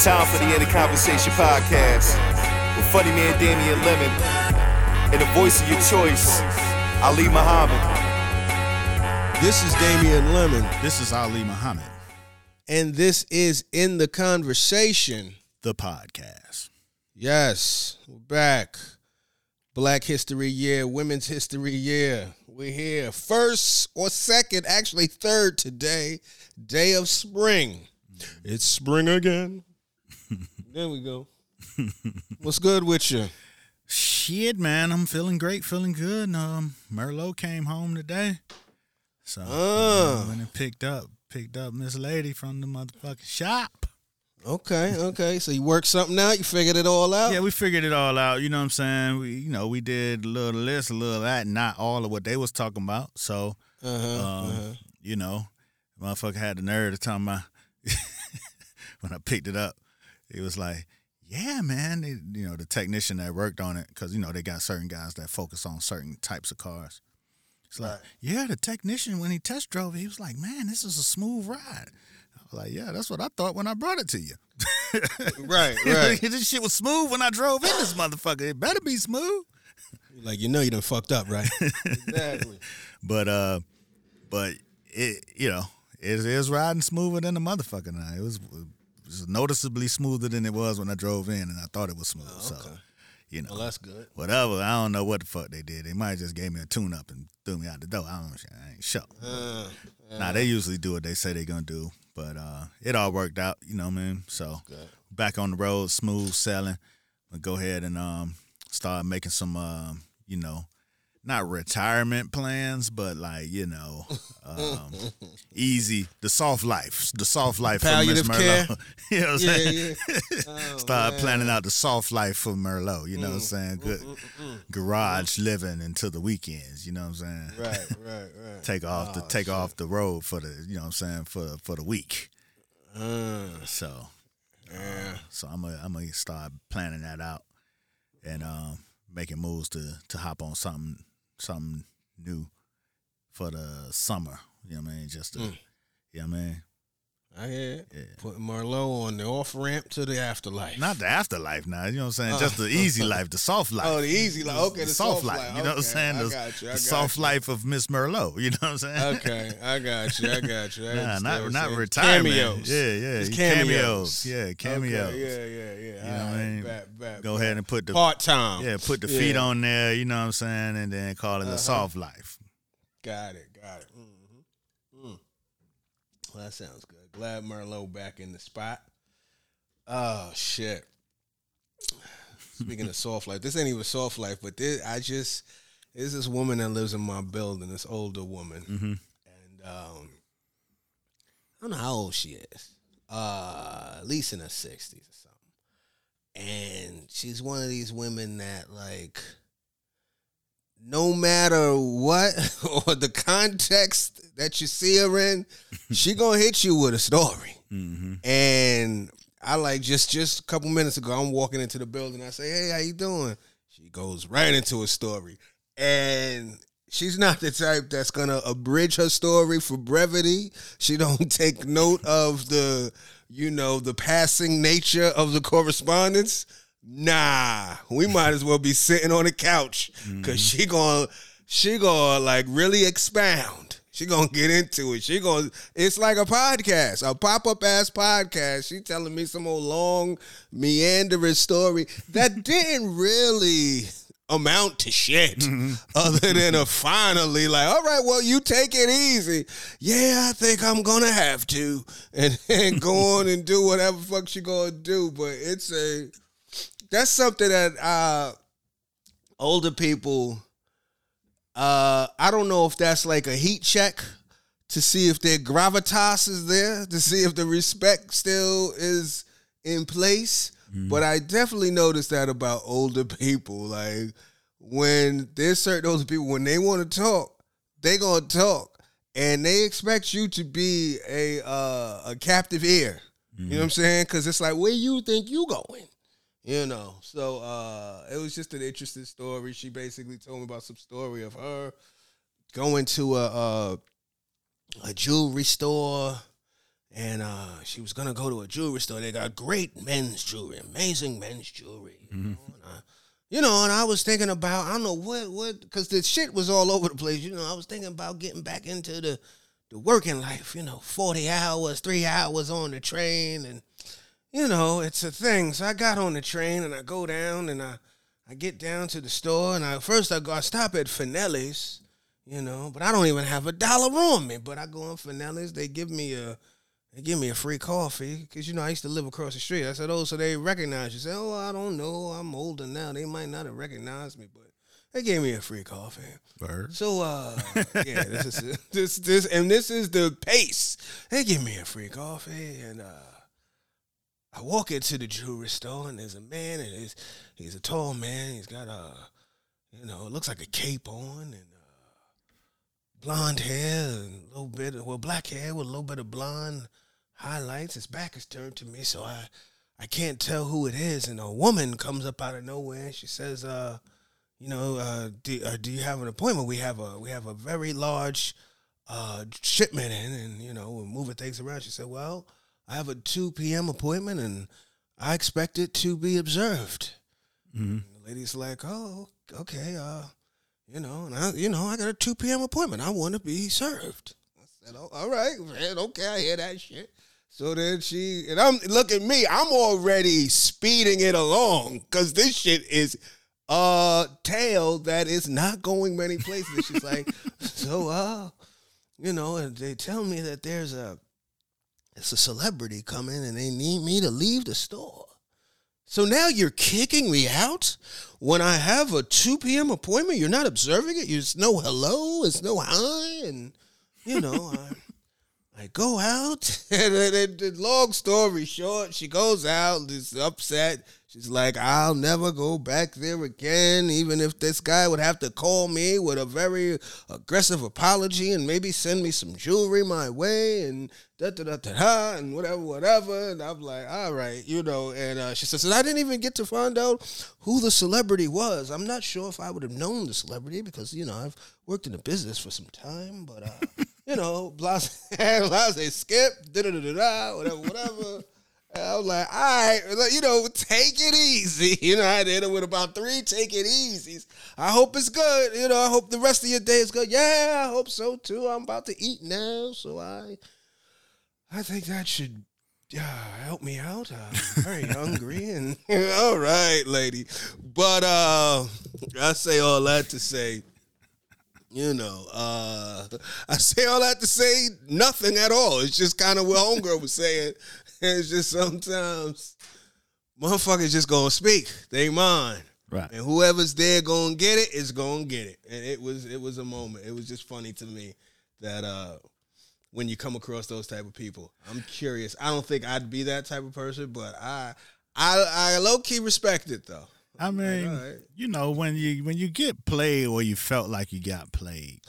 It's time for the In the Conversation podcast with funny man Damien Lemon and the voice of your choice, Ali Muhammad. This is Damien Lemon, This is Ali Muhammad, and this is In the Conversation. the podcast. Yes, we're back. Black History Year, Women's History Year. We're here. First or second, actually third today, day of spring. It's spring again. There we go. What's good with you? Shit, man, I'm feeling great, feeling good. Um, Merlot came home today, so Ah. I went and picked up picked up Miss Lady from the motherfucking shop. Okay, okay. So you worked something out? You figured it all out? Yeah, we figured it all out. You know what I'm saying? We, you know, we did a little this, a little that, not all of what they was talking about. So, Uh-huh, um, uh-huh. you know, motherfucker had the nerve to tell me when I picked it up, he was like, "Yeah, man." They, you know, the technician that worked on it, because you know they got certain guys that focus on certain types of cars. It's like, Right. yeah, the technician when he test drove, it, he was like, "Man, this is a smooth ride." I was like, "Yeah, that's what I thought when I brought it to you." Right, right. this shit was smooth when I drove in this motherfucker. It better be smooth. like you know you done fucked up, right? exactly. But uh, but it you know it is riding smoother than the motherfucker now. It was noticeably smoother than it was when I drove in, and I thought it was smooth. So you know, Well, that's good. whatever. I don't know what the fuck they did. They might have just gave me a tune up and threw me out the door. I don't know. I ain't sure. Uh, Nah, they usually do what they say they're gonna do, but uh, it all worked out. You know what I mean? So back on the road, smooth sailing. I'll go ahead and um, start making some, um, you know, not retirement plans, but like you know, um, easy the soft life, the soft life for Miss? Merlot. you know what I'm yeah, saying? yeah. Oh, Start man. planning out the soft life for Merlot. You know what I'm Mm, saying? Good mm, mm, mm. garage living until the weekends. You know what I'm saying? Right, right, right. Take off the Oh, take shit. off the road for the you know what I'm saying for for the week. Uh, So yeah. so I'm gonna I'm gonna start planning that out and um, making moves to to hop on something something new for the summer. You know what I mean? Just to, Mm. you know what I mean? I hear. Yeah. Putting Merlot on the off ramp to the afterlife. Not the afterlife now, you know what I'm saying? Uh. Just the easy life, the soft life. Oh, the easy life. Okay, the soft life. You know what I'm Okay, saying? The, you, the soft you. life of Miss Merlot. You know what I'm saying? okay, I got you. I got you. I Nah, not not retirement. Cameos. Yeah, yeah. It's cameos. cameos. Yeah, cameos. Okay, yeah, yeah, yeah. You know what I mean? bet, bet, Go ahead and put the part time. yeah, put the Yeah. feet on there. You know what I'm saying, and then call it Uh-huh. a soft life. Got it. Got it. Mm-hmm. Mm. Well, that sounds good. Glad Merlot back in the spot. Oh shit. Speaking of soft life, this ain't even soft life, but this, I just there's this woman that lives in my building, this older woman, hmm and um, I don't know how old she is. Uh, at least in her sixties or something. And she's one of these women that like no matter what or the context that you see her in, she gonna hit you with a story. hmm And I like just just a couple minutes ago, I'm walking into the building. I say, "Hey, how you doing?" She goes right into a story, and she's not the type that's gonna abridge her story for brevity. She don't take note of the, you know, the passing nature of the correspondence. Nah, we might as well be sitting on the couch because mm-hmm. she gonna she gonna like really expound. She gonna get into it. She gonna. It's like a podcast, a pop up ass podcast. She telling me some old long meandering story that didn't really amount to shit, mm-hmm. other than a finally like, all right, well, you take it easy. Yeah, I think I'm gonna have to, and then go on and do whatever fuck she gonna do. But it's a that's something that uh older people uh I don't know if that's like a heat check to see if their gravitas is there, to see if the respect still is in place. But I definitely noticed that about older people. Like when there's certain older people, when they want to talk, they gonna talk. And they expect you to be a uh, a captive ear. You know what I'm saying? Because it's like, where you think you going? You know. So uh, it was just an interesting story. She basically told me about some story of her going to a a, a jewelry store and uh, she was gonna go to a jewelry store. They got great men's jewelry, amazing men's jewelry. You, know? And I, you know, and I was thinking about I don't know what what because the shit was all over the place. You know, I was thinking about getting back into the the working life. You know, forty hours, three hours on the train, and you know, it's a thing. So I got on the train and I go down and I I get down to the store and I first I go I stop at Finelli's, you know, but I don't even have a dollar on me. But I go on Finelli's, they give me a they give me a free coffee because you know I used to live across the street. I said, "Oh, so they recognize you?" Say, "Oh, I don't know. I'm older now. They might not have recognized me, but they gave me a free coffee." Bird. So, uh, yeah, this is this this and this is the pace. They give me a free coffee, and uh, I walk into the jewelry store, and there's a man, and he's he's a tall man. He's got a, you know, it looks like a cape on, and uh, blonde hair, and a little bit, of, well, black hair with a little bit of blonde highlights. His back is turned to me, so I I can't tell who it is. And a woman comes up out of nowhere, and she says, uh you know, uh, do, uh, do you have an appointment? We have a we have a very large uh, shipment in, and you know, we're moving things around. She said, "Well, I have a two p.m. appointment, and I expect it to be observed." Mhm. The lady's like, "Oh, okay, uh, you know, and I, you know, I got a two p.m. appointment. I want to be served." I said, "Oh, all right, man, okay, I hear that shit." So then she and I'm look at me. I'm already speeding it along because this shit is a tale that is not going many places. She's like, so uh, you know, and they tell me that there's a it's a celebrity coming and they need me to leave the store. So now you're kicking me out when I have a 2 p.m. appointment. You're not observing it. There's no hello. It's no hi. And, you know, I, I go out. And, and- and long story short, she goes out, is upset. She's like, I'll never go back there again, even if this guy would have to call me with a very aggressive apology and maybe send me some jewelry my way and da da da da da and whatever, whatever. And I'm like, all right, you know. And uh, she says, and I didn't even get to find out who the celebrity was. I'm not sure if I would have known the celebrity because, you know, I've worked in the business for some time, but, uh, you know, blase, blase, skip, da da da da da, whatever, whatever. I was like, all right, you know, take it easy. You know, I had to with about three take it easies. I hope it's good. You know, I hope the rest of your day is good. Yeah, I hope so too. I'm about to eat now, so I I think that should yeah, help me out. I'm very hungry and all right, lady. But uh I say all that to say you know, uh, I say all that to say nothing at all. It's just kind of what homegirl was saying. It's just sometimes motherfuckers just gonna speak. They mind. Right. And whoever's there gonna get it is gonna get it. And it was it was a moment. It was just funny to me that uh when you come across those type of people. I'm curious. I don't think I'd be that type of person, but I I I low key respect it though. I mean, right. you know, when you when you get played or you felt like you got played,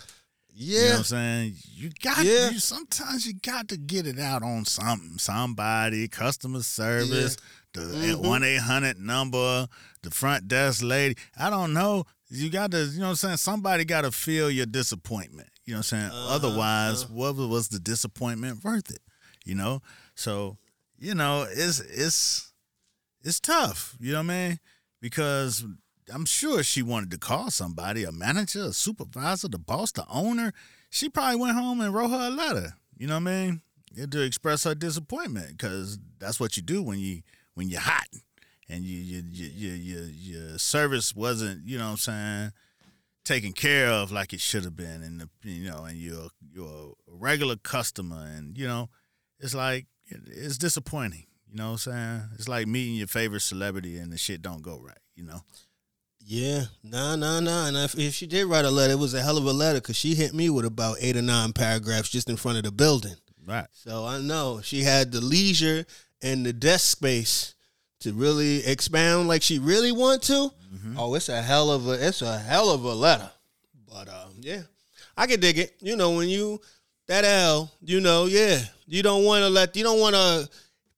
Yeah. you know what I'm saying? You got Yeah. you sometimes you got to get it out on something, somebody, customer service, the Mhm. one eight hundred number, the front desk lady. I don't know. You got to, you know what I'm saying? Somebody got to feel your disappointment. You know what I'm saying? Uh-huh, Otherwise, uh-huh. what was the disappointment worth it? You know? So, you know, it's it's it's tough, you know what I mean? Because I'm sure she wanted to call somebody, a manager, a supervisor, the boss, the owner. She probably went home and wrote her a letter, you know what I mean? To express her disappointment because that's what you do when you when you're hot and you you you you your your service wasn't, you know what I'm saying, taken care of like it should have been and the, you know and you're you're a regular customer and you know it's like it's disappointing you know what i'm saying it's like meeting your favorite celebrity and the shit don't go right you know Yeah, nah, nah, nah. And if, if she did write a letter, it was a hell of a letter because she hit me with about eight or nine paragraphs just in front of the building. right So I know she had the leisure and the desk space to really expound like she really want to. Oh, it's a hell of a it's a hell of a letter. But um, yeah, I can dig it. You know, when you that L, you know, yeah, you don't want to let you don't want to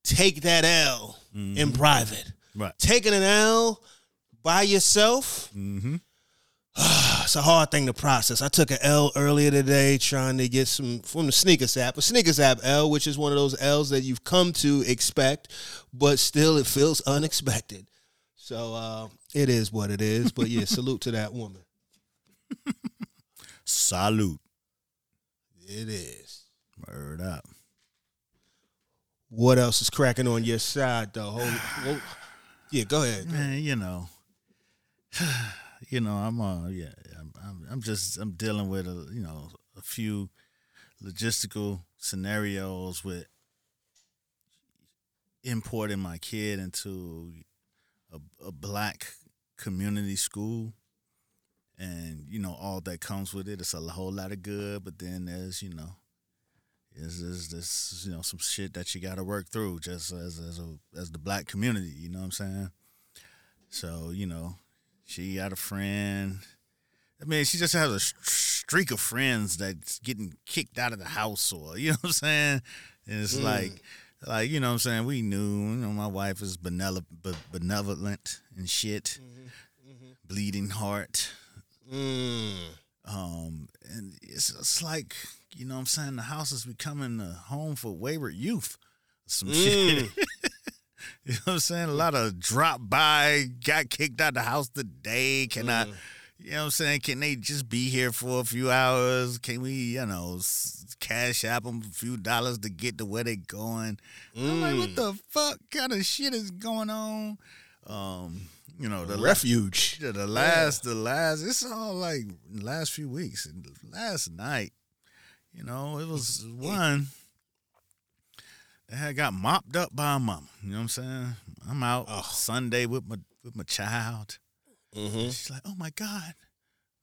take that L in private. right Taking an L by yourself mm-hmm it's a hard thing to process. I took an L earlier today trying to get some from the Sneakers app, a Sneakers app L, which is one of those L's that you've come to expect, but still it feels unexpected. So uh, it is what it is. But yeah, salute to that woman. Salute. It is. Word up. What else is cracking on your side though? Hold, hold- yeah, go ahead. Man, you know, you know, I'm uh, yeah, I'm, I'm, just, I'm dealing with a, you know, a few logistical scenarios with importing my kid into a, a black community school, and you know, all that comes with it. It's a whole lot of good, but then there's, you know. Is is this you know some shit that you got to work through just as as a as the black community, you know what I'm saying? So, you know, she got a friend. I mean, she just has a streak of friends that's getting kicked out of the house or, you know what I'm saying? And it's Mm. like, like, you know what I'm saying? We knew, you know, my wife is benevolent, and shit, bleeding heart. Mm. Um, and it's, it's like, you know what I'm saying? The house is becoming a home for wayward youth. Some shit. You know what I'm saying? A lot of drop by, got kicked out the house today. Can I, mm. you know what I'm saying? Can they just be here for a few hours? Can we, you know, cash app them a few dollars to get to where they going? I'm like, what mm. the fuck kind of shit is going on? Um, you know, the Refuge. the, the last, the last, it's all like last few weeks. And last night, you know, it was mm. one that had got mopped up by a mama. You know what I'm saying? I'm out Sunday with my with my child. Mm-hmm. She's like, "Oh my god,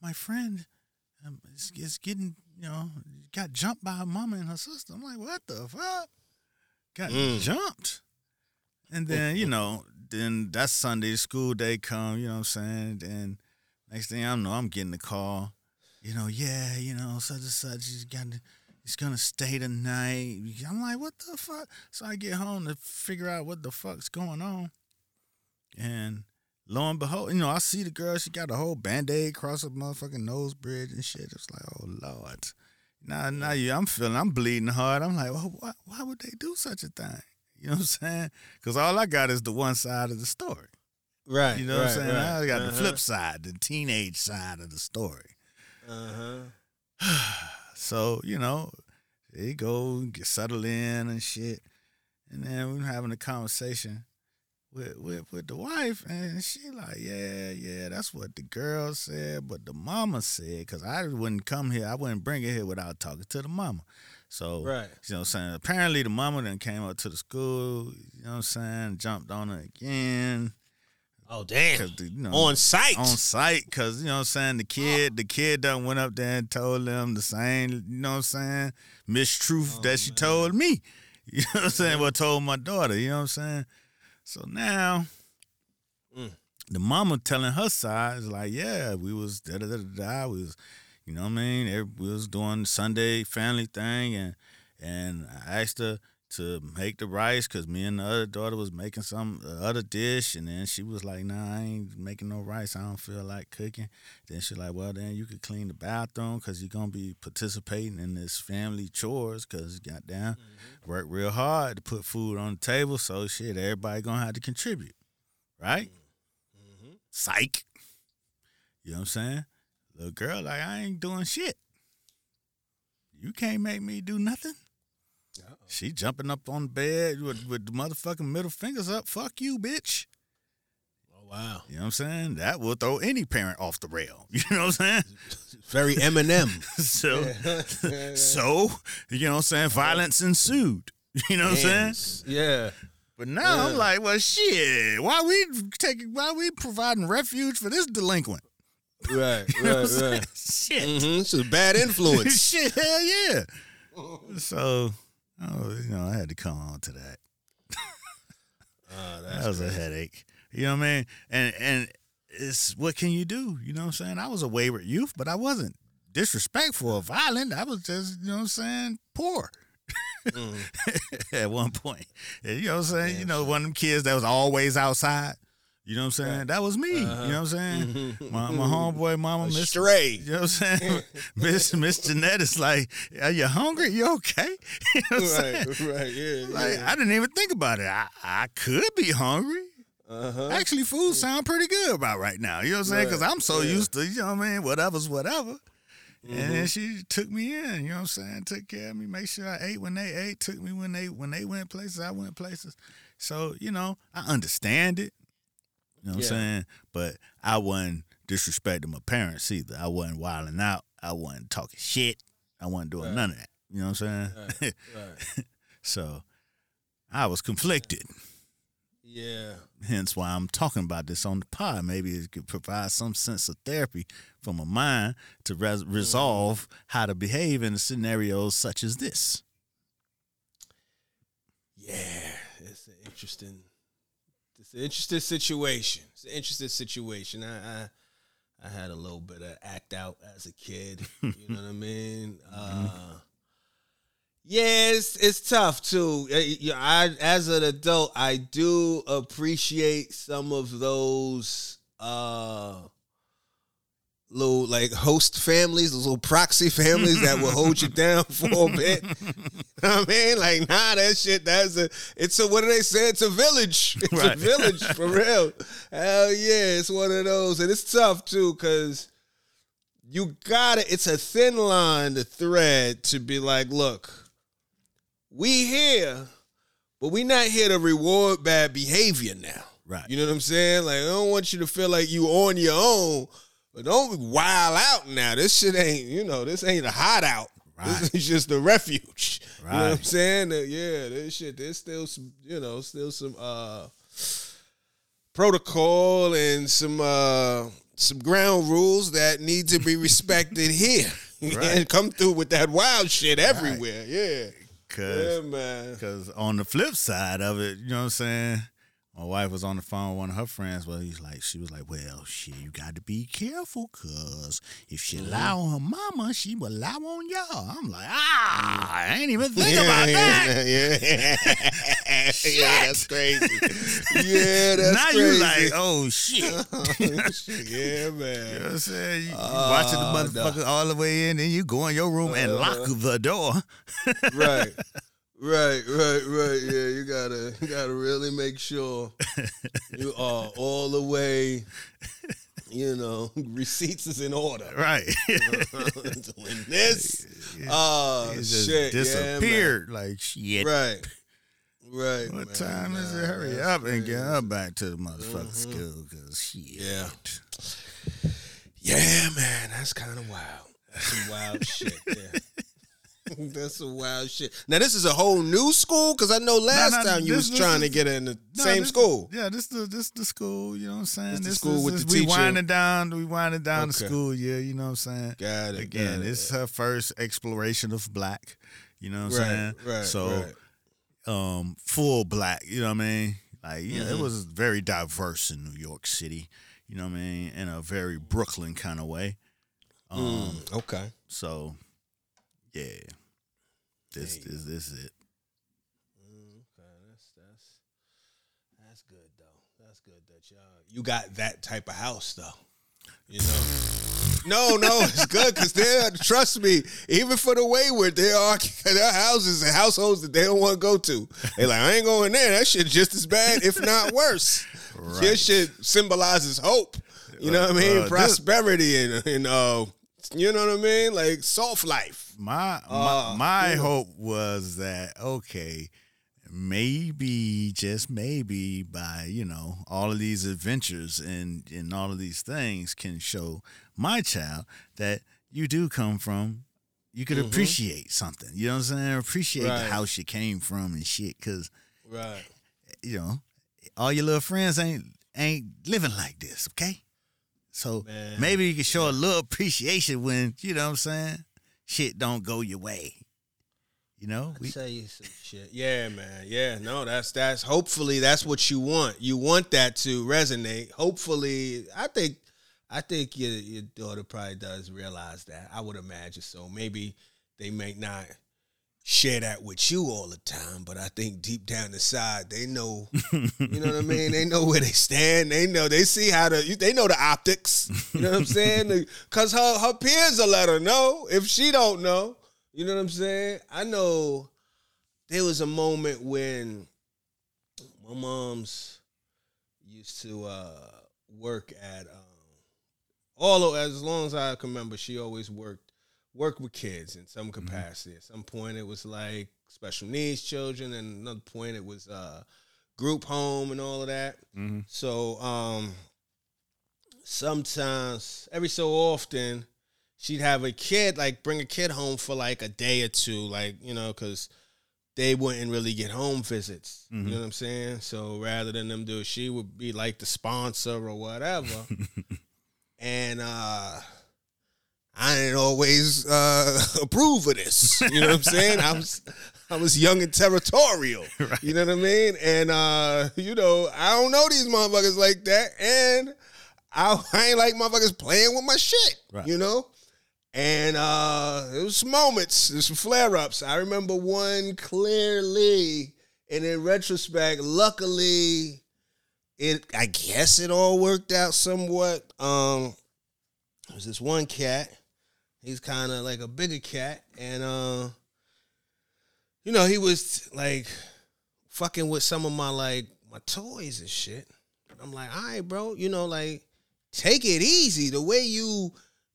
my friend um, is, is getting, you know, got jumped by her mama and her sister." I'm like, "What the fuck? Got Mm. jumped?" And then you know, then that Sunday school day come. You know what I'm saying? And next thing I know, I'm getting the call. You know, yeah, you know, such and such. He's got. to- He's gonna stay tonight. I'm like, what the fuck? So I get home to figure out what the fuck's going on. And lo and behold, you know, I see the girl, she got a whole band-aid across her motherfucking nose bridge and shit. It's like, oh Lord. Now now you I'm feeling I'm bleeding hard. I'm like, well, why why would they do such a thing? You know what I'm saying? Because all I got is the one side of the story. Right. You know right, what I'm saying? right. I got the Uh-huh. flip side, the teenage side of the story. Uh-huh. So, you know, they go get settled in and shit. And then we are having a conversation with, with with the wife, and she like, yeah, yeah, that's what the girl said, but the mama said, because I wouldn't come here, I wouldn't bring her here without talking to the mama. So, Right. you know what I'm saying? Apparently, the mama then came up to the school, you know what I'm saying, jumped on her again. Oh damn! the, you know, On site. on site because you know what I'm saying the kid the kid done went up there and told them the same you know what I'm saying mistruth Oh, that she told me you know what I'm saying what told my daughter you know what I'm saying so now Mm. the mama telling her side is like yeah we was da da da da we was you know what I mean we was doing Sunday family thing and and I asked her to make the rice because me and the other daughter was making some other dish and then she was like nah i ain't making no rice. I don't feel like cooking. Then she like well then you could clean the bathroom because you're gonna be participating in this family chores because goddamn work real hard to put food on the table so shit everybody gonna have to contribute. Right? Mm-hmm. psych. You know what i'm saying? Little girl like i ain't doing shit. You can't make me do nothing she jumping up on bed with, with the motherfucking middle fingers up. Fuck you, bitch. Oh wow. You know what I'm saying? That will throw any parent off the rail. You know what I'm saying? Very Eminem. So, so you know what I'm saying? Violence ensued. You know what I'm saying? Yeah. But now I'm like, well, shit. Why we taking? Why we providing refuge for this delinquent? Right. You know what I'm Right. saying? Right. Shit. Mm-hmm. It's a bad influence. shit. Hell yeah. So, oh, you know, I had to come on to that. Oh, that was a headache. You know what I mean? And and it's what can you do? You know what I'm saying? I was a wayward youth, but I wasn't disrespectful or violent. I was just, you know what I'm saying, poor. Mm-hmm. At one point. You know what I'm saying? you know, one of them kids that was always outside. You know what I'm saying? That was me. Uh-huh. You know what I'm saying? My, my homeboy mama, Miss Stray. You know what I'm saying? Miss Miss Jeanette is like, "Are you hungry? You okay?" You know what I'm saying? Right, right, yeah. Like yeah. I didn't even think about it. I, I could be hungry. Uh-huh. Actually, food sound pretty good about right now. You know what I'm saying? Because Right, I'm so yeah. used to, you know what I mean? Whatever's whatever. And Mm-hmm. then she took me in. You know what I'm saying? Took care of me. Make sure I ate when they ate. Took me when they when they went places. I went places. So you know, I understand it. You know what Yeah. I'm saying? But I wasn't disrespecting my parents either. I wasn't wilding out. I wasn't talking shit. I wasn't doing Right. none of that. You know what I'm saying? Right. right. so I was conflicted. Yeah. Hence why I'm talking about this on the pod. Maybe it could provide some sense of therapy for my mind to res- mm. resolve how to behave in scenarios such as this. Yeah. It's an interesting it's an interesting situation. It's an interesting situation. I, I I had a little bit of act out as a kid. You know what I mean? Uh yeah, it's it's tough too. I as an adult, I do appreciate some of those uh little like host families, those little proxy families that will hold you down for a bit. I mean, like, nah, that shit, that's a, it's a, what do they say? It's a village. It's a village, for real. Hell yeah, it's one of those. And it's tough, too, because you gotta, it's a thin line to thread to be like, look, we here, but we not here to reward bad behavior now. Right. You know what I'm saying? Like, I don't want you to feel like you on your own, but don't be wild out now. This shit ain't, you know, this ain't a hideout. This Right. is just a refuge. You know what I'm saying? Yeah, this shit, there's still some, you know, still some uh protocol and some uh some ground rules that need to be respected here. and come through with that wild shit everywhere. Yeah. Cause, Yeah, man. Cause on the flip side of it, you know what I'm saying? My wife was on the phone with one of her friends. Well, he's like, she was like, well, shit, you got to be careful, cause if she Mm-hmm. lie on her mama, she will lie on y'all. I'm like, ah, I ain't even think yeah, about that. Yeah, yeah, that's crazy. Yeah, that's now crazy. you like, oh shit. Yeah, man. You know what I'm saying? You, Ah, watching the no. Uh-huh. motherfucker all the way in, then you go in your room and lock the door. right. Right, right, right. Yeah, you gotta you gotta really make sure you are all the way, you know, receipts is in order. Right. Doing this. Oh just shit. disappeared like shit. Yeah. Right. Right. What man. time is it? Hurry that's up and get. Mm-hmm. her back to the motherfucking school, cause shit. Yeah. Yeah, man, that's kind of wild. That's some wild shit. Yeah. That's some wild shit. Now this is a whole new school because I know last no, time you this- was this trying to get in the No, same this- school. Yeah, this the this the school. You know what I'm saying? This the school with this- the we teacher. winding down. We winding down the school year. You know what I'm saying? Got it. Again, got it. it's her first exploration of black. You know what I'm saying? right. So, right. um, full black. You know what I mean? Like, yeah, Mm-hmm. it was very diverse in New York City. You know what I mean? In a very Brooklyn kind of way. Um, Mm, okay. so yeah, this Hey. this this is it. Mm, okay. That's that's that's good though. That's good that y'all you got that type of house though. You know. No, no, it's good because they're trust me. Even for the wayward, there are there are houses and households that they don't want to go to. They like, I ain't going there. That shit just as bad, if not worse. Right. Your shit symbolizes hope. You know what I mean? Uh, this- Prosperity and and uh, you know what I mean? Like soft life. My Uh, my, my yeah. hope was that okay, maybe just maybe by you know all of these adventures and and all of these things can show my child that you do come from. You could appreciate something. You know what I'm saying? Appreciate Mm-hmm. Right. the house you came from and shit. Cause Right. you know all your little friends ain't ain't living like this. Okay. So Man. maybe you can show a little appreciation when you know what I'm saying. Shit don't go your way. You know, We, tell you some shit. Yeah, man. Yeah, no, that's that's hopefully that's what you want. You want that to resonate. Hopefully, I think I think your your daughter probably does realize that. I would imagine so. Maybe they may not share that with you all the time, but I think deep down inside they know, you know what I mean? They know where they stand. They know they see how to. They know the optics. You know what I'm saying? Because her her peers will let her know if she don't know. You know what I'm saying? I know there was a moment when my mom's used to uh, work at um, all as long as I can remember, she always worked worked with kids in some capacity. Mm-hmm. At some point, it was like special needs children, and another point, it was uh, group home and all of that. Mm-hmm. So um, sometimes, every so often, she'd have a kid like bring a kid home for like a day or two, like you know, because they wouldn't really get home visits. Mm-hmm. You know what I'm saying? So rather than them do it, she would be like the sponsor or whatever. and uh I didn't always uh, approve of this. You know what I'm saying? I was I was young and territorial. Right. You know what I mean? And uh, you know, I don't know these motherfuckers like that. And I, I ain't like motherfuckers playing with my shit. Right. You know? And uh it was some moments, there's some flare-ups. I remember one clearly, and in retrospect, luckily, it I guess it all worked out somewhat. Um there was this one cat He's kind of like a bigger cat, and uh, you know, he was like fucking with some of my like my toys and shit. I'm like, all right, bro, you know, like take it easy. The way you,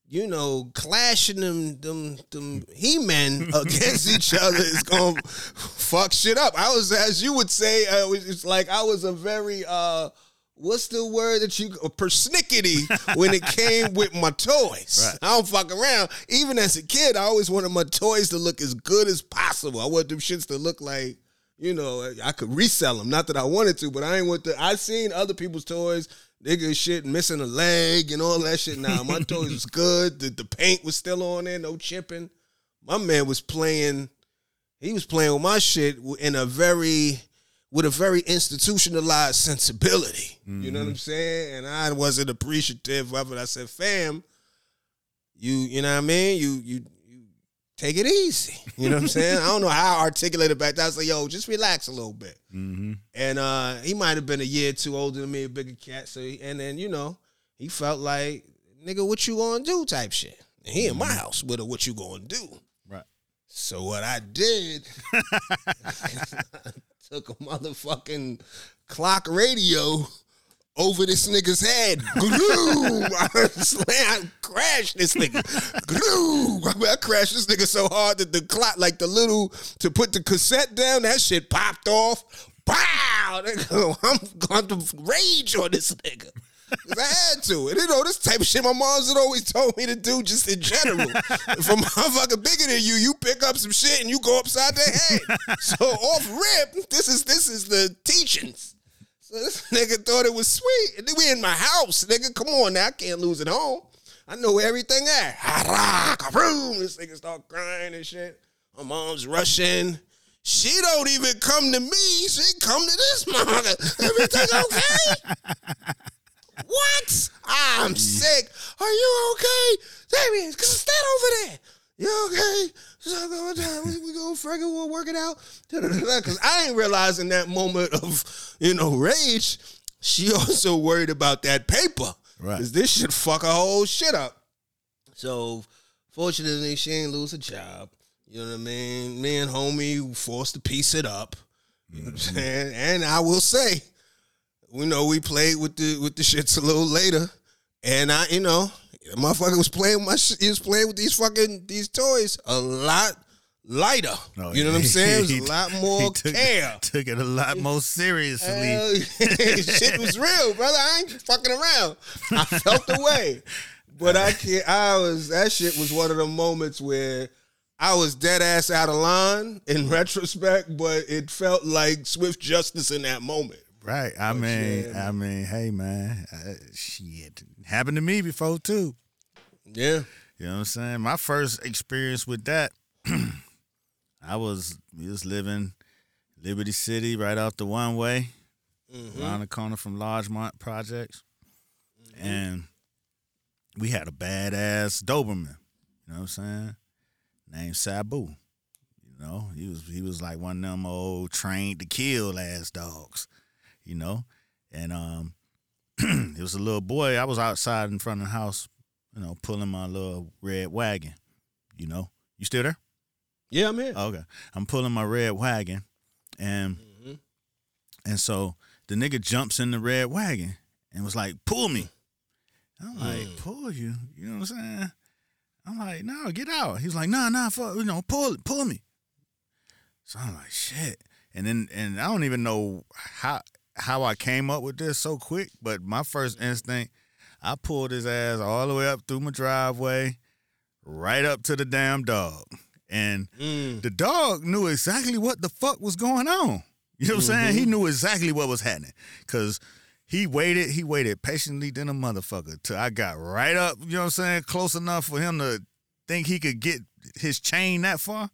you know, clashing them them them he men against each other is gonna fuck shit up. I was, as you would say, uh, it's like I was a very uh what's the word that you persnickety when it came with my toys. Right. I don't fuck around. Even as a kid, I always wanted my toys to look as good as possible. I want them shits to look like, you know, I could resell them. Not that I wanted to, but I ain't want to. I seen other people's toys. Nigga shit missing a leg and all that shit. Now my toys was good. The, the paint was still on there, no chipping. My man was playing. He was playing with my shit in a very with a very institutionalized sensibility. Mm-hmm. You know what I'm saying? And I wasn't appreciative of it. I said, fam, you, you know what I mean? You, you, you take it easy. You know what I'm saying? I don't know how I articulated back then. I was like, yo, just relax a little bit. Mm-hmm. And uh, he might have been a year or two older than me, a bigger cat. So, he, and then, you know, he felt like, nigga, what you gonna do type shit. And he in my mm-hmm. house with a what you gonna do. Right. So what I did, took a motherfucking clock radio over this nigga's head. Glue! I crashed this nigga. Glue! I crashed this nigga so hard that the clock, like the little, to put the cassette down, that shit popped off. Pow! I'm going to rage on this nigga. I had to. And you know, this type of shit my mom's had always told me to do just in general. if a motherfucker bigger than you, you pick up some shit and you go upside their head. so off rip, this is this is the teachings. So this nigga thought it was sweet. And then we in my house, nigga. Come on now, I can't lose it home. I know everything at. This nigga start crying and shit. My mom's rushing. She don't even come to me. She come to this motherfucker. Everything okay? What? I'm sick. Are you okay? Damien, stand over there. You okay? So We go friggin' we'll work it out. Because I ain't realizing that moment of, you know, rage. She also worried about that paper. Right. Because this should fuck her whole shit up. So, fortunately, she ain't lose a job. You know what I mean? Me and homie forced to piece it up. You know what I'm mm-hmm. saying? And I will say, you know, we played with the with the shits a little later, and I, you know, motherfucker was playing my, he was playing with these fucking these toys a lot lighter. Oh, you know what I'm saying? It was a lot more took, care. Took it a lot more seriously. shit was real, brother. I ain't fucking around. I felt the way, but I can't. I was that shit was one of the moments where. I was dead ass out of line in retrospect, but it felt like swift justice in that moment. Right. I but mean, yeah, I mean, hey man, uh, shit happened to me before too. Yeah. You know what I'm saying? My first experience with that, I was we was living Liberty City, right off the one way, mm-hmm. around the corner from Largemont Projects, mm-hmm. and we had a badass Doberman. You know what I'm saying? Named Sabu. You You know, he was he was like one of them old trained to kill ass dogs. You know, and um, it was a little boy. I was outside in front of the house, you know, pulling my little red wagon. You know, you still there? Yeah, I'm here. Okay, I'm pulling my red wagon, and Mhm. and so the nigga jumps in the red wagon and was like, "Pull me." I'm like, Mm. "Pull you?" You know what I'm saying? I'm like, "No, get out." He's like, "Nah, nah, fuck, you know, pull, pull me." So I'm like, "Shit," and then and I don't even know how how I came up with this so quick, but my first instinct, I pulled his ass all the way up through my driveway, right up to the damn dog, and Mm. the dog knew exactly what the fuck was going on. You know what I'm saying? Mm-hmm. He knew exactly what was happening. Cause he waited, he waited patiently than a motherfucker till I got right up, you know what I'm saying, close enough for him to think he could get his chain that far.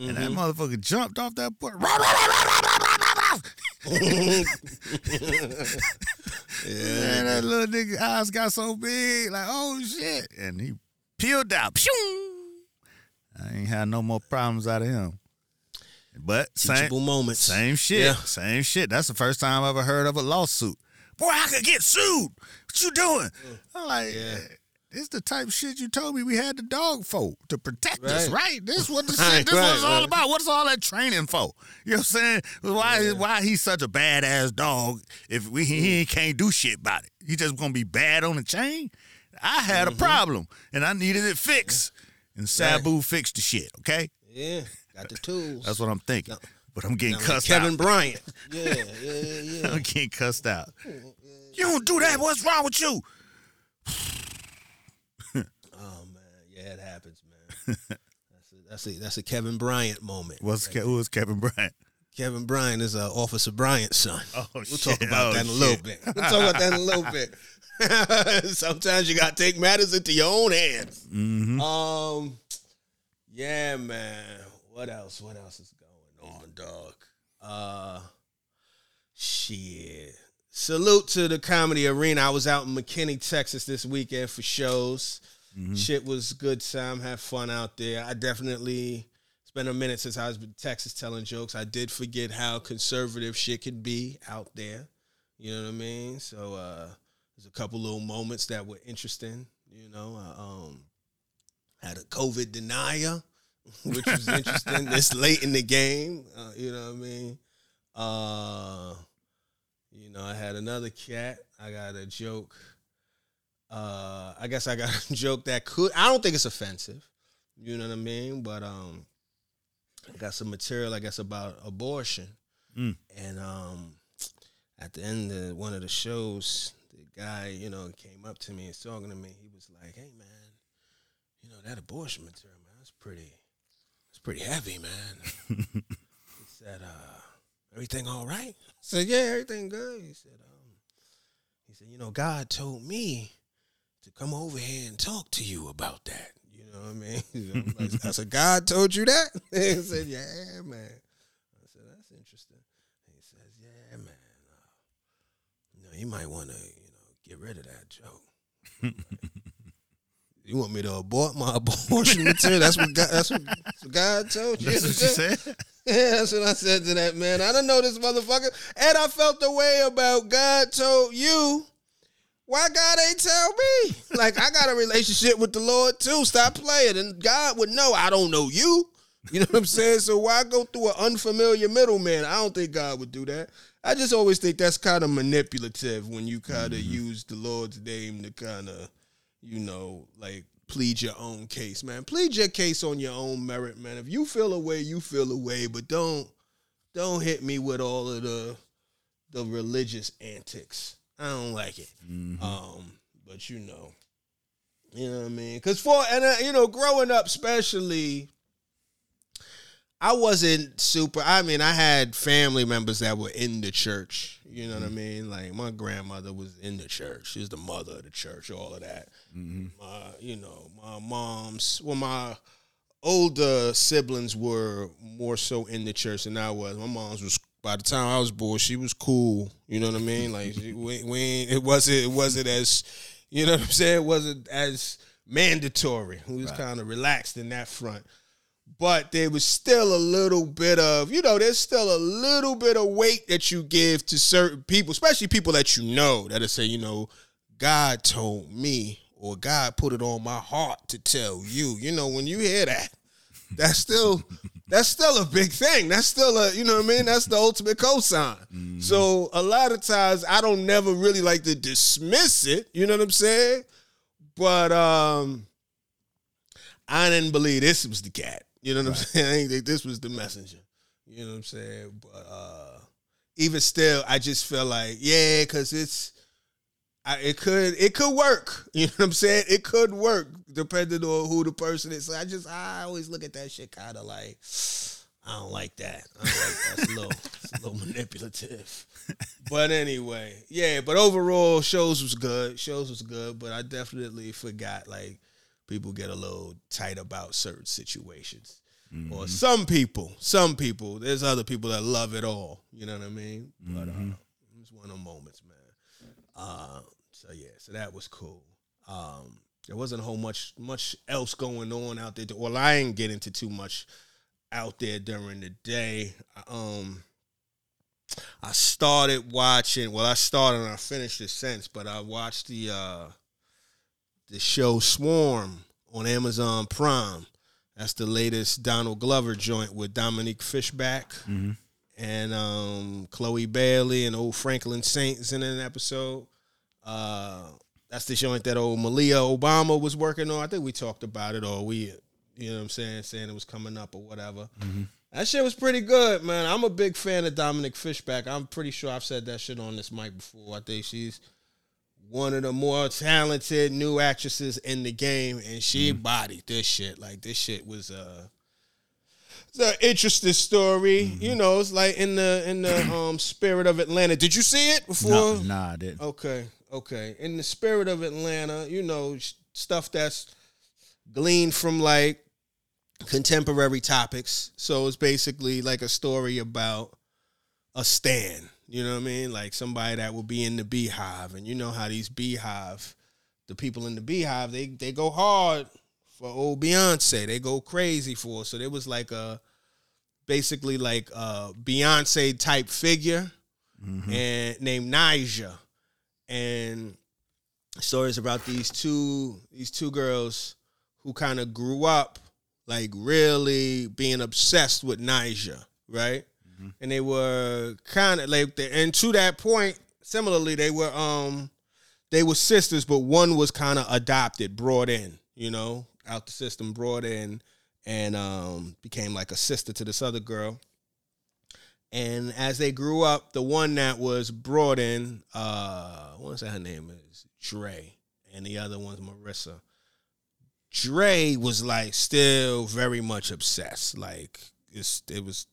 And that Mhm. motherfucker jumped off that board. Man, that little nigga eyes got so big, like, oh shit. And he peeled out. Pshoo! I ain't had no more problems out of him. But same, Teachable moments. same shit. Yeah. Same shit. That's the first time I ever heard of a lawsuit. Boy, I could get sued. What you doing? I'm like. Yeah. This the type of shit you told me we had the dog for to protect us, Right. right? This what the shit. This what it's right, all right. about. What is all that training for? You know what I'm saying? Why why he's such a badass dog if we he, can't do shit about it? He just gonna be bad on the chain? I had Mm-hmm. a problem and I needed it fixed. And Sabu fixed the shit, okay? Yeah, got the tools. That's what I'm thinking. But I'm getting like cussed Kevin out. Kevin Bryant. Yeah, yeah, yeah, yeah. I'm getting cussed out. You don't do that. What's wrong with you? Yeah, it happens, man. That's a, that's a that's a Kevin Bryant moment. What's Ke- who is Kevin Bryant? Kevin Bryant is uh, Officer Bryant's son. Oh, we'll shit. talk about Oh, that in a little bit. We'll talk about that in a little bit. Sometimes you gotta take matters into your own hands. Mm-hmm. Um, yeah, man. What else? What else is going on, dog? Uh, shit. Salute to the comedy arena. I was out in McKinney, Texas this weekend for shows. Shit was good time. Have fun out there. I definitely. Been a minute since I was in Texas telling jokes. I did forget how conservative shit could be out there. You know what I mean? So uh there's a couple little moments that were interesting. You know, uh, um, had a COVID denier, which was interesting. this late in the game, uh, you know what I mean? Uh, you know, I had another cat. I got a joke. Uh, I guess I got a joke that could. I don't think it's offensive. You know what I mean? But um, I got some material, I guess, about abortion. Mm. And um, at the end of one of the shows, the guy, you know, came up to me and was talking to me. He was like, "Hey, man, you know that abortion material, man, that's pretty, it's pretty heavy, man." he said, uh, "Everything all right?" I said, "Yeah, everything good." He said, um, "He said, you know, God told me to come over here and talk to you about that." You know what I mean? I'm like, I said, "God told you that?" he said, "Yeah, man." I said, "That's interesting." He says, "Yeah, man." Uh, you know, you might want to, you know, get rid of that joke. you want me to abort my abortion material? That's what God, that's what, that's what God told you. That's what you said. Yeah, that's what I said to that man. I don't know this motherfucker, and I felt the way about God told you. Why God ain't tell me? Like I got a relationship with the Lord too. Stop playing, and God would know I don't know you. You know what I'm saying? So why go through an unfamiliar middleman? I don't think God would do that. I just always think that's kind of manipulative when you kind of mm-hmm. use the Lord's name to kind of, you know, like plead your own case, man. Plead your case on your own merit, man. If you feel a way, you feel a way, but don't don't hit me with all of the the religious antics. I don't like it. Um, but you know, you know what I mean? Because for and uh, you know, growing up, especially, I wasn't super. I mean, I had family members that were in the church. You know what I mean? Like my grandmother was in the church. She's the mother of the church. All of that. My, you know, my mom's. Well, my older siblings were more so in the church than I was. My mom's was. By the time I was born, she was cool. You know what I mean? Like she, we, we it wasn't it wasn't as you know what I'm saying. It wasn't as mandatory. We was kind of relaxed in that front. but there was still a little bit of, you know, there's still a little bit of weight that you give to certain people, especially people that you know that say, you know, God told me or God put it on my heart to tell you. You know, when you hear that, that's still that's still a big thing. That's still a, you know what I mean? That's the ultimate cosign. Mm-hmm. So a lot of times I don't never really like to dismiss it, you know what I'm saying? But um I didn't believe this was the cat. You know what right. I'm saying? I didn't think this was the messenger. You know what I'm saying? But uh even still, I just feel like, yeah, because it's I, it could it could work. You know what I'm saying? It could work depending on who the person is. So I just I always look at that shit kind of like I don't like that. I don't like that's a little it's a little manipulative. But anyway, yeah. But overall, shows was good. Shows was good. But I definitely forgot like people get a little tight about certain situations. Mm-hmm. Or some people, some people. There's other people that love it all. You know what I mean? But uh, mm-hmm. it's one of them moments, man. Uh, so yeah, so that was cool. Um, there wasn't a whole much much else going on out there. Well, I ain't get into too much out there during the day. Um, I started watching. Well, I started and I finished it since, but I watched the uh, the show Swarm on Amazon Prime. That's the latest Donald Glover joint with Dominique Fishback mm-hmm. and um, Chloe Bailey and old Franklin Saints in an episode. Uh, that's the joint that old Malia Obama was working on. I think we talked about it, or we, you know what I'm saying, saying it was coming up or whatever. Mm-hmm. That shit was pretty good, man. I'm a big fan of Dominique Fishback. I'm pretty sure I've said that shit on this mic before. I think she's one of the more talented new actresses in the game, and she mm. bodied this shit. Like this shit was uh it's an interesting story. Mm-hmm. You know, it's like in the in the um spirit of Atlanta. Did you see it before? No, nah, I didn't. Okay, Okay, in the spirit of Atlanta, you know, stuff that's gleaned from like contemporary topics. So it's basically like a story about a stand. You know what I mean? Like somebody that will be in the beehive, and you know how these beehive, the people in the beehive, they they go hard for old Beyonce. They go crazy for. So there was like a basically like a Beyonce type figure, mm-hmm. and named Ni'Jah and stories about these two these two girls who kind of grew up like really being obsessed with Ni'Jah, right? Mm-hmm. And they were kind of like, and to that point, similarly, they were um they were sisters, but one was kind of adopted, brought in, you know, out the system, brought in, and um became like a sister to this other girl. And as they grew up, the one that was brought in, uh, what was her name is Dre, and the other one's Marissa. Dre was like still very much obsessed. Like it's it was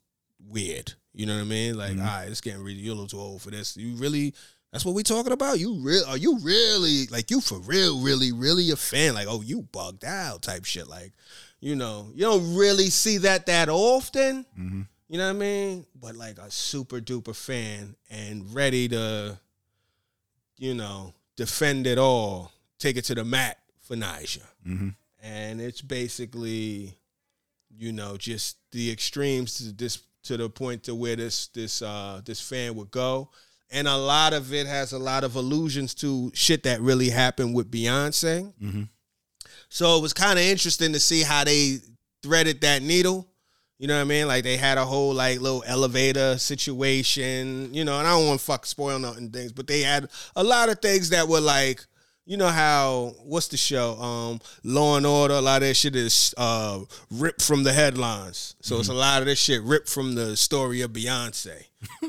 weird. You know what I mean? Like, mm-hmm. all right, it's getting really you're a little too old for this. You really that's what we talking about? You real are you really like you for real, really, really a fan? Like, oh, you bugged out type shit. Like, you know, you don't really see that that often. Mm-hmm. You know what I mean? But like a super duper fan and ready to, you know, defend it all, take it to the mat for Ni'Jah. Mm-hmm. And it's basically, you know, just the extremes to this to the point to where this this uh this fan would go. And a lot of it has a lot of allusions to shit that really happened with Beyonce. Mm-hmm. So it was kind of interesting to see how they threaded that needle you know what I mean? Like they had a whole like little elevator situation, you know, and I don't want to fuck spoil nothing things, but they had a lot of things that were like, you know how what's the show? Um Law and Order, a lot of that shit is uh ripped from the headlines. So mm-hmm. it's a lot of this shit ripped from the story of Beyonce,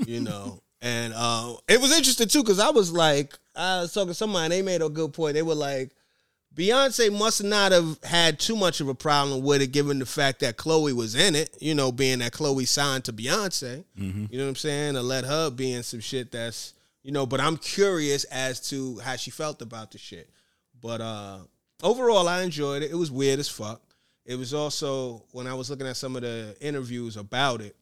you know. and uh it was interesting too, because I was like, I was talking to somebody, they made a good point. They were like, Beyonce must not have had too much of a problem with it, given the fact that Chloe was in it. You know, being that Chloe signed to Beyonce. Mm-hmm. You know what I'm saying? To let her be in some shit that's you know. But I'm curious as to how she felt about the shit. But uh overall, I enjoyed it. It was weird as fuck. It was also when I was looking at some of the interviews about it.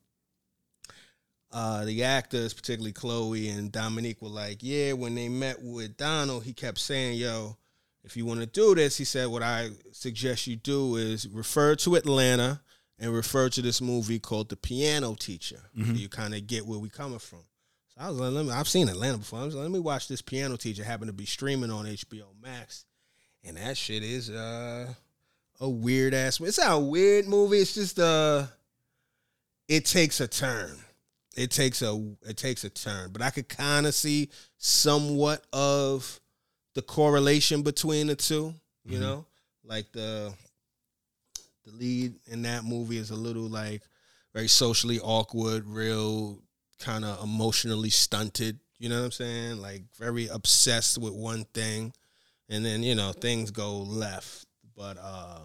Uh, the actors, particularly Chloe and Dominique, were like, "Yeah, when they met with Donald, he kept saying, yo." If you want to do this, he said, what I suggest you do is refer to Atlanta, and refer to this movie called The Piano Teacher. Mm-hmm. You kind of get where we coming from. So I was like, let me, I've seen Atlanta before. I was like, let me watch this Piano Teacher. Happened to be streaming on HBO Max, and that shit is uh, a weird ass. Movie. It's not a weird movie. It's just uh, it takes a turn. It takes a it takes a turn, but I could kind of see somewhat of the correlation between the two. You Mhm. know, like the the lead in that movie is a little like very socially awkward, real kind of emotionally stunted. You know what I'm saying? Like very obsessed with one thing, and then you know things go left. But uh,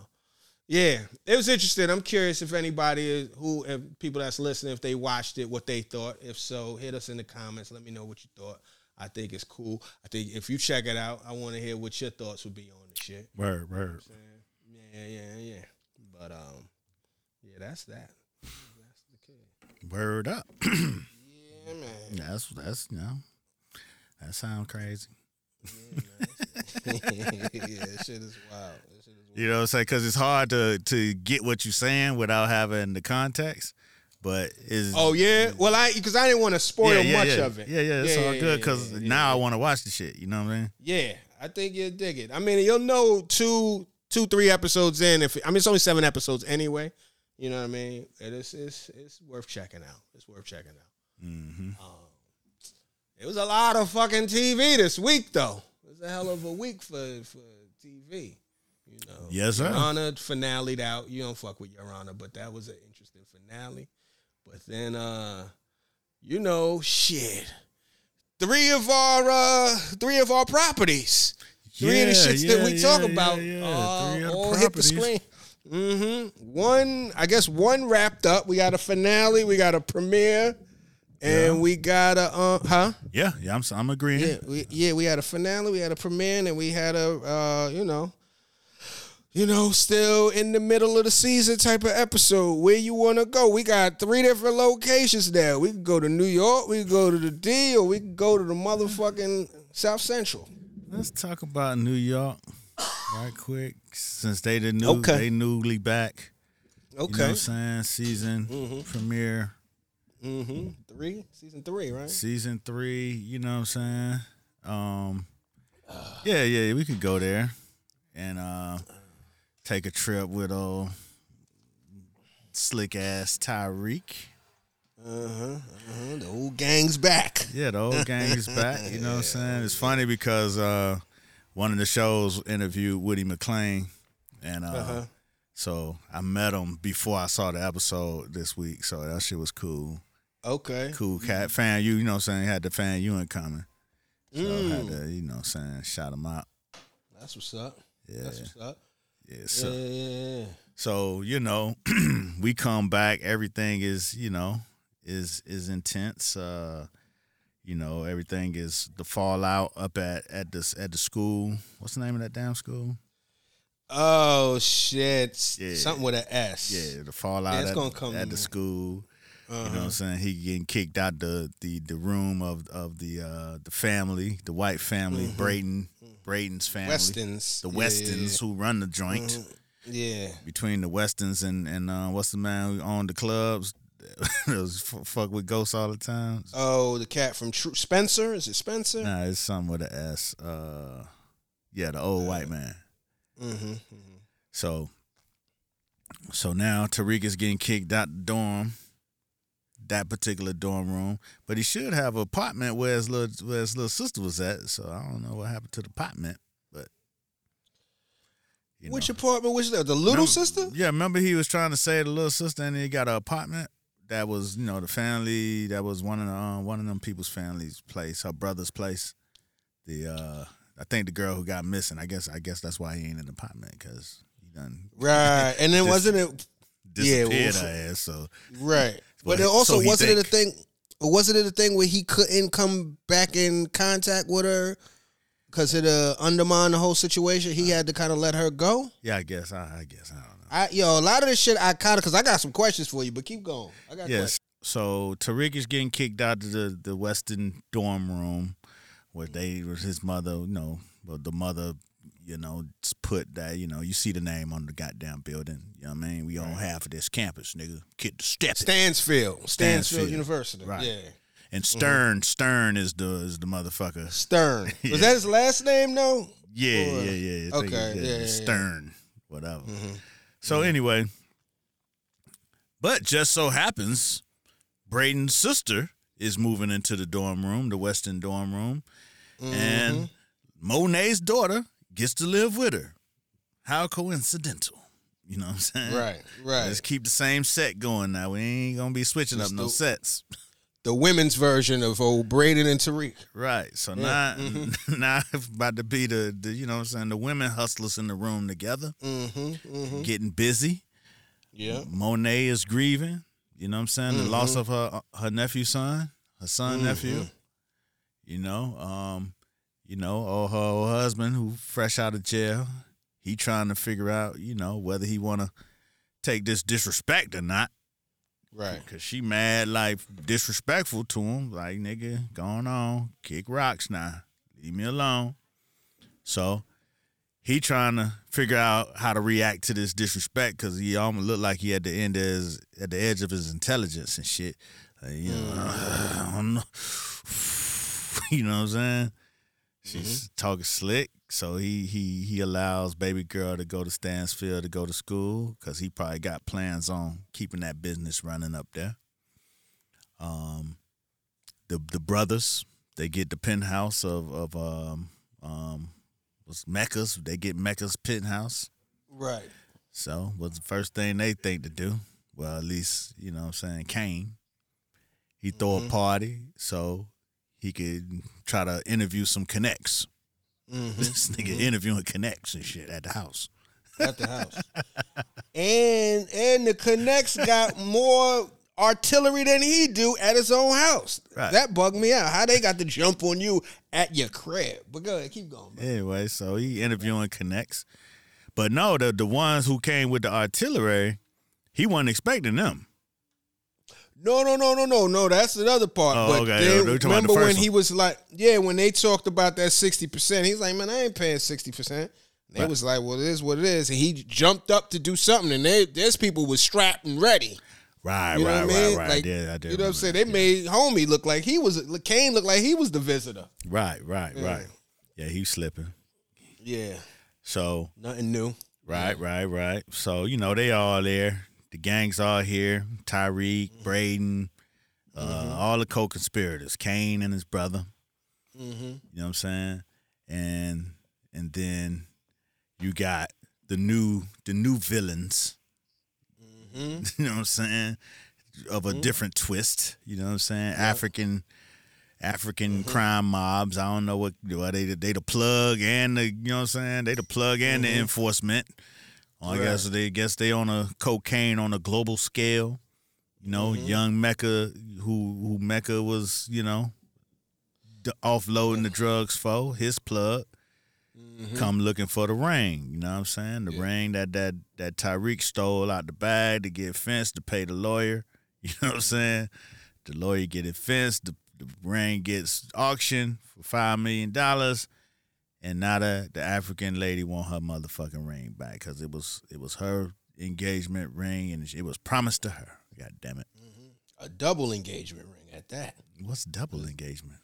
yeah, it was interesting. I'm curious if anybody is, who, if people that's listening, if they watched it, what they thought. If so, hit us in the comments. Let me know what you thought. I think it's cool. I think if you check it out, I want to hear what your thoughts would be on the shit. Word, word. Yeah, yeah, yeah. But um, yeah, that's that. That's the kid. Word up. Yeah, man. That's that's you know. That sound crazy. Yeah, yeah, shit is wild. Shit is wild. You know what I'm saying? Because it's hard to to get what you're saying without having the context. But is Oh yeah. Well, I because I didn't want to spoil yeah, yeah, much yeah. of it. Yeah, yeah, it's all good because now I want to watch the shit. You know what I mean? Yeah, I think you'll dig it. I mean, you'll know two, two, three episodes in. If I mean, it's only seven episodes anyway. You know what I mean? It is, it's, it's worth checking out. It's worth checking out. Mm-hmm. Um, it was a lot of fucking TV this week, though. It was a hell of a week for for TV. You know, Yes, sir. Your Honor finale'd out. You don't fuck with Your Honor, but that was an interesting finale. But then, uh, you know, shit. Three of our uh, three of our properties. Three of the Yeah, shits that yeah, we talk yeah, about yeah, yeah. uh, Three of the all hit the screen. Mm-hmm. One, I guess, one wrapped up. We got a finale. We got a premiere, and Yeah. we got a uh, huh? Yeah, yeah, I'm I'm agreeing. Yeah, we, yeah. We had a finale. We had a premiere, and we had a uh, you know, you know, still in the middle of the season type of episode. Where you want to go? We got three different locations there. We can go to New York. We can go to the D, or we can go to the motherfucking South Central. Let's talk about New York right quick since they the new Okay. they newly back. You know what Okay. I'm saying? Season Mhm. premiere, Mm-hmm. Three, season three, right? season three. You know what I'm saying? Um, yeah, yeah, we could go there and uh, take a trip with old slick ass Tariq. Uh huh. Uh-huh. The old gang's back. Yeah, the old gang's back. You know what I'm saying? It's funny because uh, one of the shows interviewed Woody McClain, and uh, Uh-huh. so I met him before I saw the episode this week. So that shit was cool. Okay. Cool cat fan you, you know what I'm saying? Had the fan you in coming. So I had Mm. to, you know what I'm saying, shout him out. That's what's up. Yeah. That's what's up. Yeah. Yeah, So, yeah, yeah. so you know, we come back, everything is, you know, is is intense. Uh you know, everything is the fallout up at at this at the school. What's the name of that damn school? Oh shit! Yeah. Something with an S. Yeah, the fallout Yeah, it's at, gonna come at the me. School. You know what Uh-huh. I'm saying? He getting kicked out the the, the room of of the uh the family, the white family, Mhm. Braden, Braden's family. Westons. The Yeah, Westons who run the joint. Mhm. Yeah. Between the Westons and and uh, what's the man who owned the clubs? f- fuck with ghosts all the time. Oh, the cat from True Spencer. Is it Spencer? Nah, it's something with an S. Uh, yeah, the old white man. Mm-hmm. So, so now Tariq is getting kicked out the dorm, that particular dorm room. But he should have an apartment where his little where his little sister was at. So I don't know what happened to the apartment, but you Which know. apartment was that? The little Remember- sister? Yeah, remember he was trying to say the little sister, and he got an apartment that was you know the family that was one of the uh, one of them people's family's place, her brother's place. The uh I think the girl who got missing. I guess I guess that's why he ain't in the apartment because he done Right. And then Dis- wasn't it disappeared her ass. So right? But Well, it also so wasn't it a thing? Wasn't it a thing where he couldn't come back in contact with her because it uh, undermined the whole situation? He had to kind of let her go. yeah, I guess I, I guess I don't know. I yo, a lot of this shit I kind of because I got some questions for you, but keep going. I got Yes. So Tariq is getting kicked out of the the Weston dorm room where they was his mother, you know, the mother, you know, put that, you know, you see the name on the goddamn building. You know what I mean? We on half of this campus, nigga. Get to step. Stansfield, Stansfield. University. Right. Yeah. And Stern, Stern is the is the motherfucker. Stern. Yeah. Was that his last name though? Yeah, Or- yeah, yeah. I Okay, yeah, yeah. Stern, whatever. Mhm. So anyway, but just so happens, Braden's sister is moving into the dorm room, the Weston dorm room, Mm-hmm. and Monet's daughter gets to live with her. How coincidental. You know what I'm saying? Right, right. Let's keep the same set going now. We ain't gonna be switching up no the- sets. The women's version of old Braden and Tariq. Right. So Yeah, now mm-hmm. now it's about to be the, the you know what I'm saying, the women hustlers in the room together, Mm-hmm. Mm-hmm. getting busy. Yeah. Monet is grieving. You know what I'm saying? The loss Mhm. of her her nephew son, her son Mhm. nephew. You know, um, you know, or her old husband who fresh out of jail. He trying to figure out, you know, whether he wanna take this disrespect or not. Right. Cause she mad like disrespectful to him. Like, nigga, going on. Kick rocks now. Leave me alone. So he trying to figure out how to react to this disrespect because he almost looked like he at the end of his, at the edge of his intelligence and shit. Like, you know, I don't know. you know what I'm saying? She's talking slick, so he he he allows baby girl to go to Stansfield to go to school because he probably got plans on keeping that business running up there. Um, the the brothers they get the penthouse of of um um was Mecca's they get Mecca's penthouse. Right. So what's the first thing they think to do? Well, at least, you know what I'm saying, Kane. He throw a party so he could try to interview some connects. Mm-hmm. This nigga interviewing connects and shit at the house. At the house. and and the connects got more artillery than he do at his own house. Right. That bugged me out. How they got to jump on you at your crib. But go ahead, keep going. man. Anyway, so he interviewing connects. But no, the the ones who came with the artillery, he wasn't expecting them. No, no, no, no, no, no. That's another part. Oh, but okay. they- They were talking about the remember when first he was like, yeah, when they talked about that sixty percent, he's like, man, I ain't paying sixty percent. They Right. was like, well, it is what it is, and he jumped up to do something, and they, there's people was strapped and ready. Right, You know right, what I mean? right, right. Like, I did, I did you know what I'm saying? They made homie look like he was Kane looked like he was the visitor. Right, right, Yeah. right. Yeah, he slipping. Yeah, So nothing new. Right, right, right. So, you know, they all there. The gang's all here. Tariq, Braden, uh, all the co-conspirators, Kane and his brother. Mm-hmm. You know what I'm saying? And and then you got the new the new villains. Mm-hmm. You know what I'm saying? Of a different twist. You know what I'm saying? African African Mm-hmm. crime mobs. I don't know what well, they they the plug and the you know what I'm saying? They the plug and the enforcement. Well, I Mm-hmm. Right. guess they guess they on a cocaine on a global scale. You know, young Mecca who who Mecca was, you know, offloading the drugs for his plug. Come looking for the ring, you know what I'm saying? The ring that that that Tariq stole out the bag to get fenced to pay the lawyer. You know what I'm saying? The lawyer get it fenced, the, the ring gets auctioned for five million dollars, and now the the African lady want her motherfucking ring back because it was it was her engagement ring and it was promised to her. God damn it! Mm-hmm. A double engagement ring at that. What's double mm-hmm. engagement?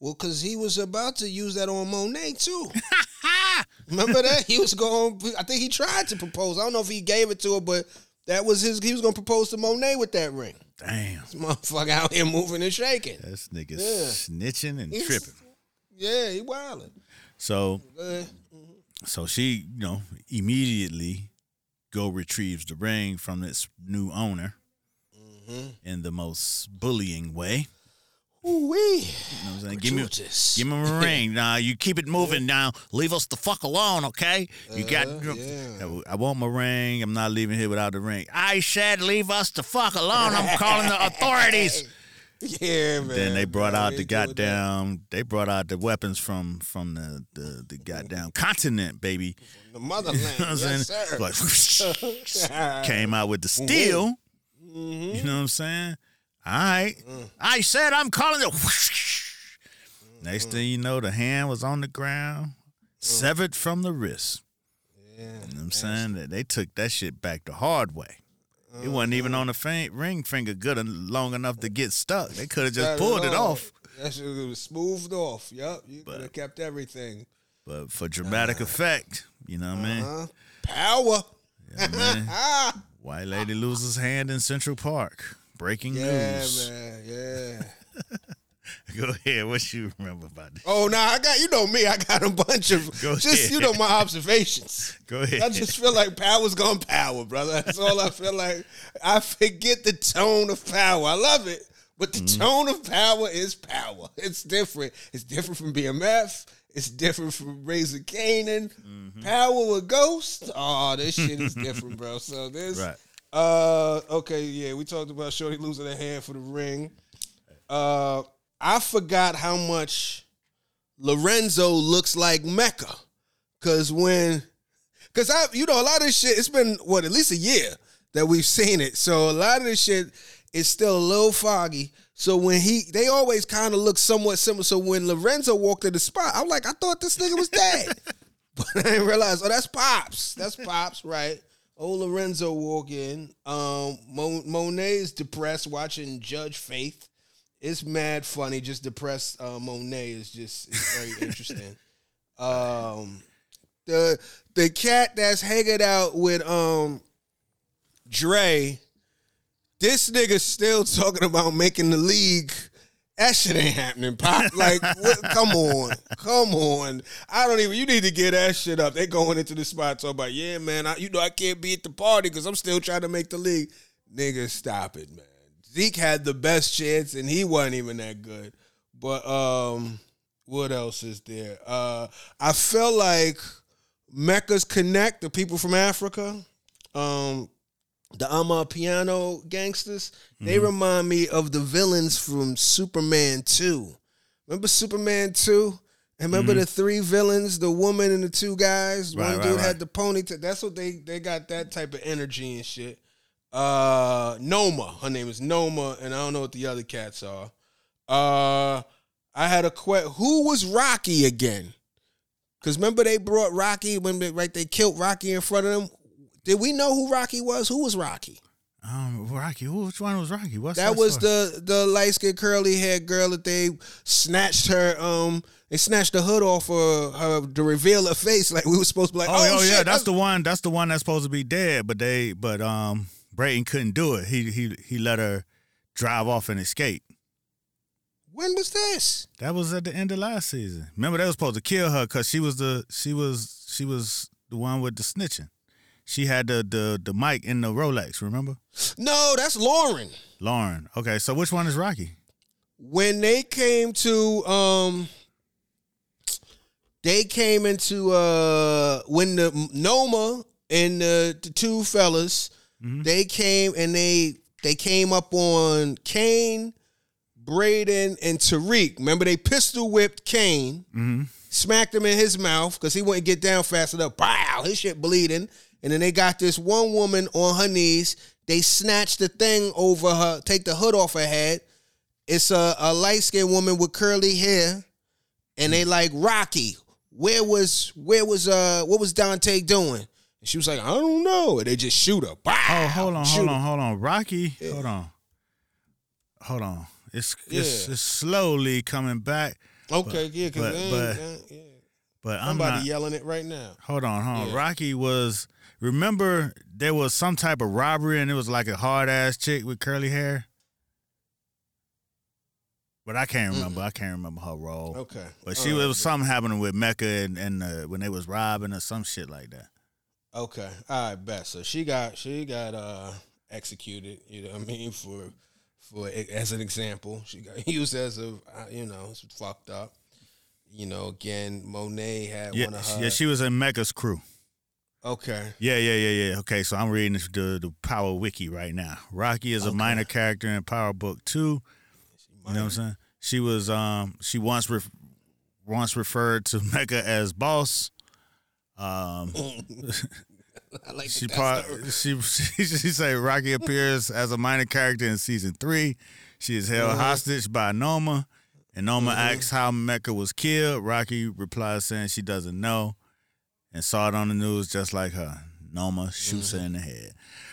Well, because he was about to use that on Monet too. Remember that he was going. I think he tried to propose. I don't know if he gave it to her, but that was his. He was going to propose to Monet with that ring. Damn, This motherfucker out here moving and shaking. this nigga Yeah. snitching and He's- tripping. Yeah, he wilding. So So she, you know, immediately go retrieves the ring from its new owner Mm-hmm. in the most bullying way. ooh wee. You know what I'm saying? Give me, give me a ring. Now you keep it moving. Now leave us the fuck alone, okay? You got. Uh, yeah. I want my ring. I'm not leaving here without the ring. I said leave us the fuck alone. I'm calling the authorities. Yeah, man. Then they brought man, out the ain't doing that. goddamn. They brought out the weapons from from the the, the mm-hmm. goddamn continent, baby. the motherland. You know I'm yes. Like, came out with the mm-hmm. steel. Mm-hmm. You know what I'm saying? All right. Mm. I said I'm calling it. Next thing mm-hmm. you know, the hand was on the ground. Mm. severed from the wrist. Yeah. You know what I'm saying? That they took that shit back the hard way. It wasn't even on the fin- ring finger good en- long enough to get stuck. They could have just pulled it off. That shit was smoothed off. Yep, You could have kept everything. But for dramatic uh-huh. effect, you know what I mean? Huh? Power. Yeah, man. White lady loses hand in Central Park. Breaking Yeah, news. man. Yeah. Go ahead. What you remember about this? Oh, now I got you know me. I got a bunch of Go just ahead. you know my observations. Go ahead. I just feel like power's gone power, brother. That's all I feel like. I forget the tone of power. I love it, but the Mm-hmm. tone of power is power. It's different. It's different from BMF. It's different from Raising Kanan. Mm-hmm. Power with Ghost. Oh, this shit is different, bro. So this. Right. Uh, okay, yeah, we talked about Shorty losing a hand for the ring. Uh, I forgot how much Lorenzo looks like Mecca, cause when, cause I, you know, a lot of this shit. It's been what at least a year that we've seen it, so a lot of this shit is still a little foggy. So when he, they always kind of look somewhat similar. So when Lorenzo walked in the spot, I'm like, I thought this nigga was dead. But I didn't realize, oh, that's Pops. That's Pops, right? Old Lorenzo walk in. Um, Mo- Monet's depressed watching Judge Faith. It's mad funny. Just depressed uh, Monet is just it's very interesting. Um, the the cat that's hanging out with um Dre, this nigga still talking about making the league. That shit ain't happening, Pop. Like, what, come on, come on. I don't even. You need to get that shit up. They going into the spot talking about, yeah, man. I, you know, I can't be at the party because I'm still trying to make the league. Nigga, stop it, man. Zeke had the best chance and he wasn't even that good. But um, what else is there? Uh, I feel like Mecca's Connect, the people from Africa, um, the Amapiano gangsters, they Mm-hmm. remind me of the villains from Superman 2. Remember Superman 2? And remember the three villains, the woman and the two guys? Mm-hmm. Right, One right, dude right. had the ponytail. That's what they they got that type of energy and shit. Uh Noma. Her name is Noma, and I don't know what the other cats are. Uh I had a question. Who was Rocky again? Cause remember they brought Rocky when they right they killed Rocky in front of them. Did we know who Rocky was? Who was Rocky? Um, Rocky. Who- Which one was Rocky? What's That was story? the the light skinned curly haired girl that they snatched her um they snatched the hood off of her to reveal her face like we were supposed to be like Oh, oh, oh, yeah, that's the one. That's the one that's supposed to be dead, but they, but um, Braden couldn't do it. He he he let her drive off and escape. when was this? That was at the end of last season. Remember, they was supposed to kill her because she was the she was she was the one with the snitching. She had the the the mic in the Rolex. Remember, No, that's Lauren. Lauren. Okay, so which one is Rocky? When they came to um they came into uh when the Noma and the, the two fellas Mhm. they came and they they came up on Kane, Braden, and Tariq. Remember they pistol whipped Kane, Mm-hmm. smacked him in his mouth because he wouldn't get down fast enough. Wow, his shit bleeding. And then they got this one woman on her knees. They snatched the thing over her, take the hood off her head. It's a, a light skinned woman with curly hair, and they like Rocky. Where was where was uh what was Dante doing? And she was like, I don't know. And they just shoot her. Oh, hold on, shoot hold her. on, hold on. Rocky, hold on, hold on. It's it's, Yeah. it's slowly coming back, Okay, yeah, because but- but- yeah. but I'm somebody not. yelling it right now. Hold on, hold on. Yeah. Rocky was. Remember, there was some type of robbery, and it was like a hard ass chick with curly hair. But I can't remember. I can't remember her role. Okay, But she All it right. was something happening with Mecca and, and uh, when they was robbing or some shit like that. Okay. All right, bet. So she got she got uh executed, you know what I mean, for for as an example. She got used as a uh, you know, it's fucked up. You know, again, Monet had Yeah, one of her yeah, she was in Mecca's crew. Okay. Yeah, yeah, yeah, yeah. Okay, so I'm reading the the Power Wiki right now. Rocky is a minor character in Power Book Two. You know what I'm saying? She was um she once ref- once referred to Mecca as boss. Um, I like she part she she she say Rocky appears as a minor character in season three. She is held Uh-huh. hostage by Noma And Noma asks how Mecca was killed. Rocky replies saying she doesn't know and saw it on the news just like her. Noma shoots her in the head.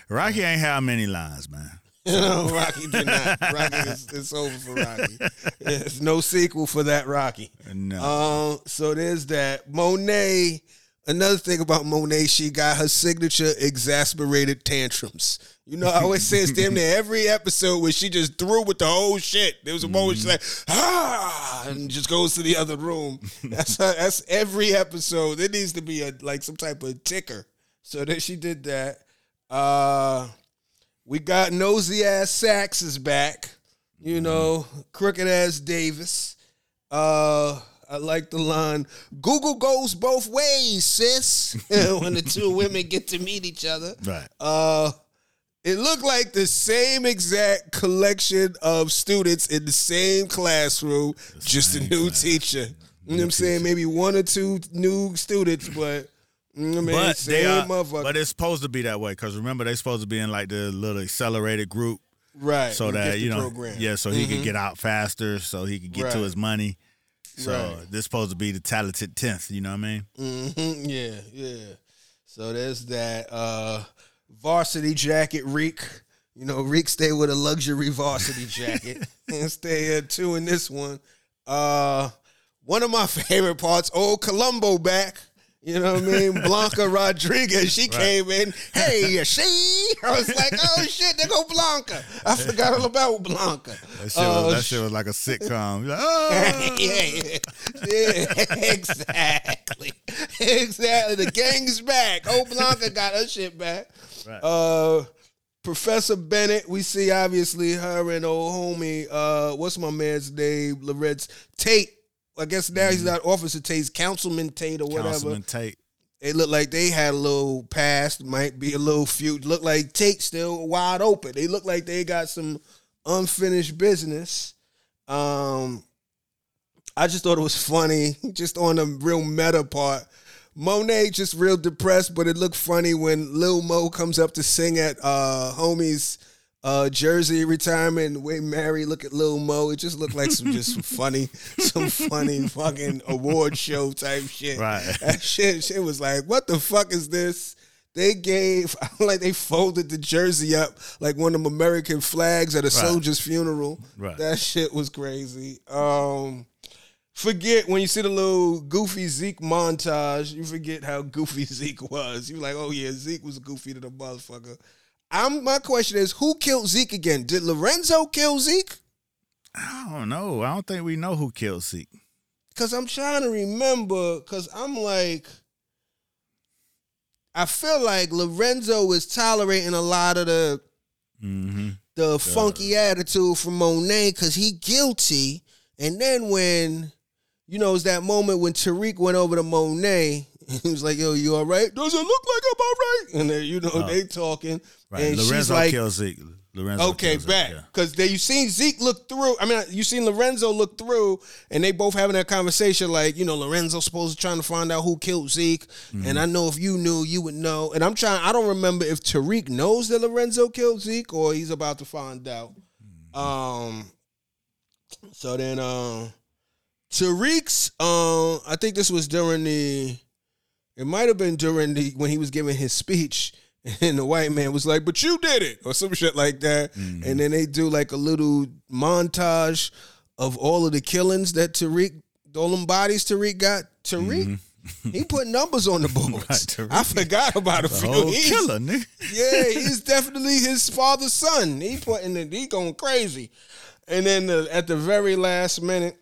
Rocky ain't have many lines, man. no, Rocky did not. Rocky is it's over for Rocky. There's no sequel for that Rocky. No. Um, so there's that. Monet. Another thing about Monet, she got her signature exasperated tantrums. You know, I always say it's damn near every episode where she just threw with the whole shit. There was a moment she's like, ah, and just goes to the other room. That's her, that's every episode. There needs to be a like some type of ticker. So that she did that. Uh we got nosy ass Saxe is back. You know, crooked ass Davis. Uh I like the line, Google goes both ways, sis. when the two women get to meet each other. right. Uh it looked like the same exact collection of students in the same classroom, just a new class. teacher. You know what I'm saying? Maybe one or two new students, but you know I mean, but they same are, motherfucker. but it's supposed to be that way because remember they're supposed to be in like the little accelerated group right. so that you know program. yeah so he Mhm. could get out faster so he could get to his money so Right. this supposed to be the talented 10th you know what i mean hmm Yeah, yeah. So there's that uh varsity jacket reek. You know, Reek stay with a luxury varsity jacket and stay here too in this one. Uh one of my favorite parts, old Columbo back. You know what I mean? Blanca Rodriguez, she came in. Hey, she? I was like, oh shit, there go Blanca. I forgot all about Blanca. that shit, Uh, was, that shit was like a sitcom like, "Oh." yeah, yeah, exactly, exactly. The gang's back. Oh, Blanca got her shit back. Right. Uh, Professor Bennett, we see obviously her and old homie. Uh, what's my man's name? Larenz Tate. I guess now he's not Officer Tate, Councilman Tate or whatever. Councilman Tate It looked like they had a little past, might be a little feud. Look like Tate still wide open. They look like they got some unfinished business. Um, I just thought it was funny, just on the real meta part. Monet just real depressed, but it looked funny when Lil Mo comes up to sing at uh homie's uh Jersey retirement. The way Mary look at Lil Mo, it just looked like some just some funny, some funny fucking award show type shit. Right. That shit, shit was like, what the fuck is this? They gave like they folded the jersey up like one of them American flags at a soldier's funeral. Right. That shit was crazy. Um forget when you see the little goofy Zeke montage, you forget how goofy Zeke was. You like, oh yeah, Zeke was goofy to the motherfucker. I'm my question is who killed Zeke again? Did Lorenzo kill Zeke? i don't know i don't think we know who killed Zeke. Cause I'm trying to remember, cause I'm like, I feel like Lorenzo is tolerating a lot of the mm-hmm. the funky attitude from Monet because he guilty. And then when, you know, it's that moment when Tariq went over to Monet, he was like, yo, you all right? Doesn't look like I'm all right. And then, you know, Oh. they talking. right And she's lorenzo like, killed Zeke. lorenzo Okay, back because then you seen Zeke look through. I mean, you seen Lorenzo look through, and they both having that conversation. Like, you know, Lorenzo supposed to trying to find out who killed Zeke, Mm-hmm. and I know if you knew, you would know. And I'm trying. I don't remember if Tariq knows that Lorenzo killed Zeke or he's about to find out. Mm-hmm. Um. So then, um, Tariq's. Um, I think this was during the. It might have been during the when he was giving his speech, and the white man was like, "But you did it," or some shit like that. Mm-hmm. And then they do like a little montage of all of the killings that Tariq, all them bodies Tariq got. Tariq, mm-hmm. he put numbers on the boards. I forgot about a The few. killer, nigga. yeah, he's definitely his father's son. He putting it, he going crazy. And then the, at the very last minute,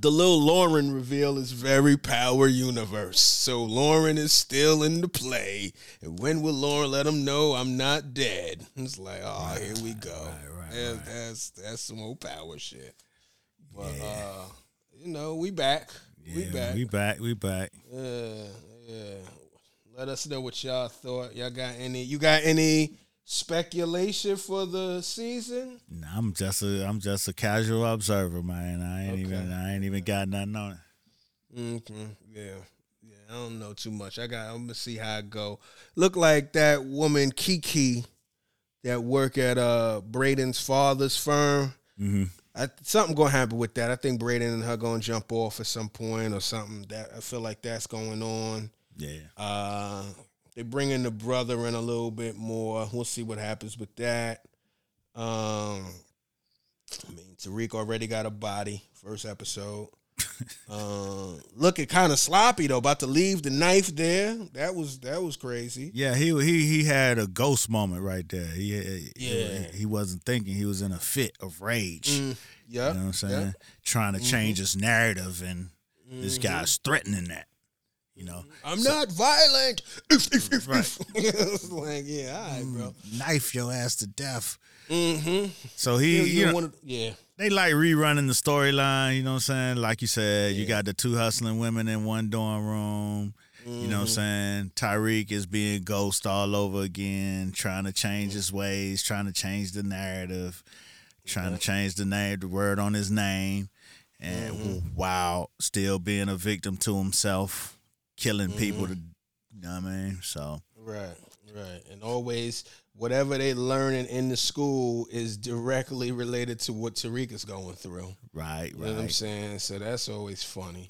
the little Lauren reveal is very power universe. So Lauren is still in the play. And when will Lauren let him know I'm not dead? It's like, oh, here we go. right, That's- That's that's some old power shit. But uh, you know, we back. we back. we back we back Yeah, yeah. Let us know what y'all thought. Y'all got any? You got any speculation for the season? Nah, I'm just a I'm just a casual observer, man. I ain't Okay. even I ain't even got nothing on it. Mm-hmm. Yeah, yeah. I don't know too much. I got. I'm gonna see how it go. Look like that woman Kiki that work at uh Braden's father's firm. Mm-hmm. I, something gonna happen with that. I think Braden and her gonna jump off at some point or something. That I feel like that's going on. Yeah. Uh, they bring in the brother in a little bit more. We'll see what happens with that. Um, I mean, Tariq already got a body. First episode. um, looking kind of sloppy though. About to leave the knife there. That was that was crazy. Yeah, he he he had a ghost moment right there. He Yeah. he, he wasn't thinking. He was in a fit of rage. Mm, yeah, You know what I'm saying? Trying to change his narrative, and Mm-hmm. this guy's threatening that. You know, I'm not violent. Right. like, yeah, all right, bro. knife your ass to death. Mm-hmm. So he, you know, wanna, yeah. they like rerunning the storyline. You know what I'm saying? Like you said, you got the two hustling women in one dorm room. You know what I'm Mm-hmm. saying? Tariq is being ghost all over again, trying to change his ways, trying to change the narrative, trying to change the name, the word on his name, and Mm-hmm. while still being a victim to himself, killing people. Mm-hmm. To, you know what I mean? So Right, right. And always, whatever they learning in the school is directly related to what Tariq is going through. right, right. You know what I'm saying? So that's always funny.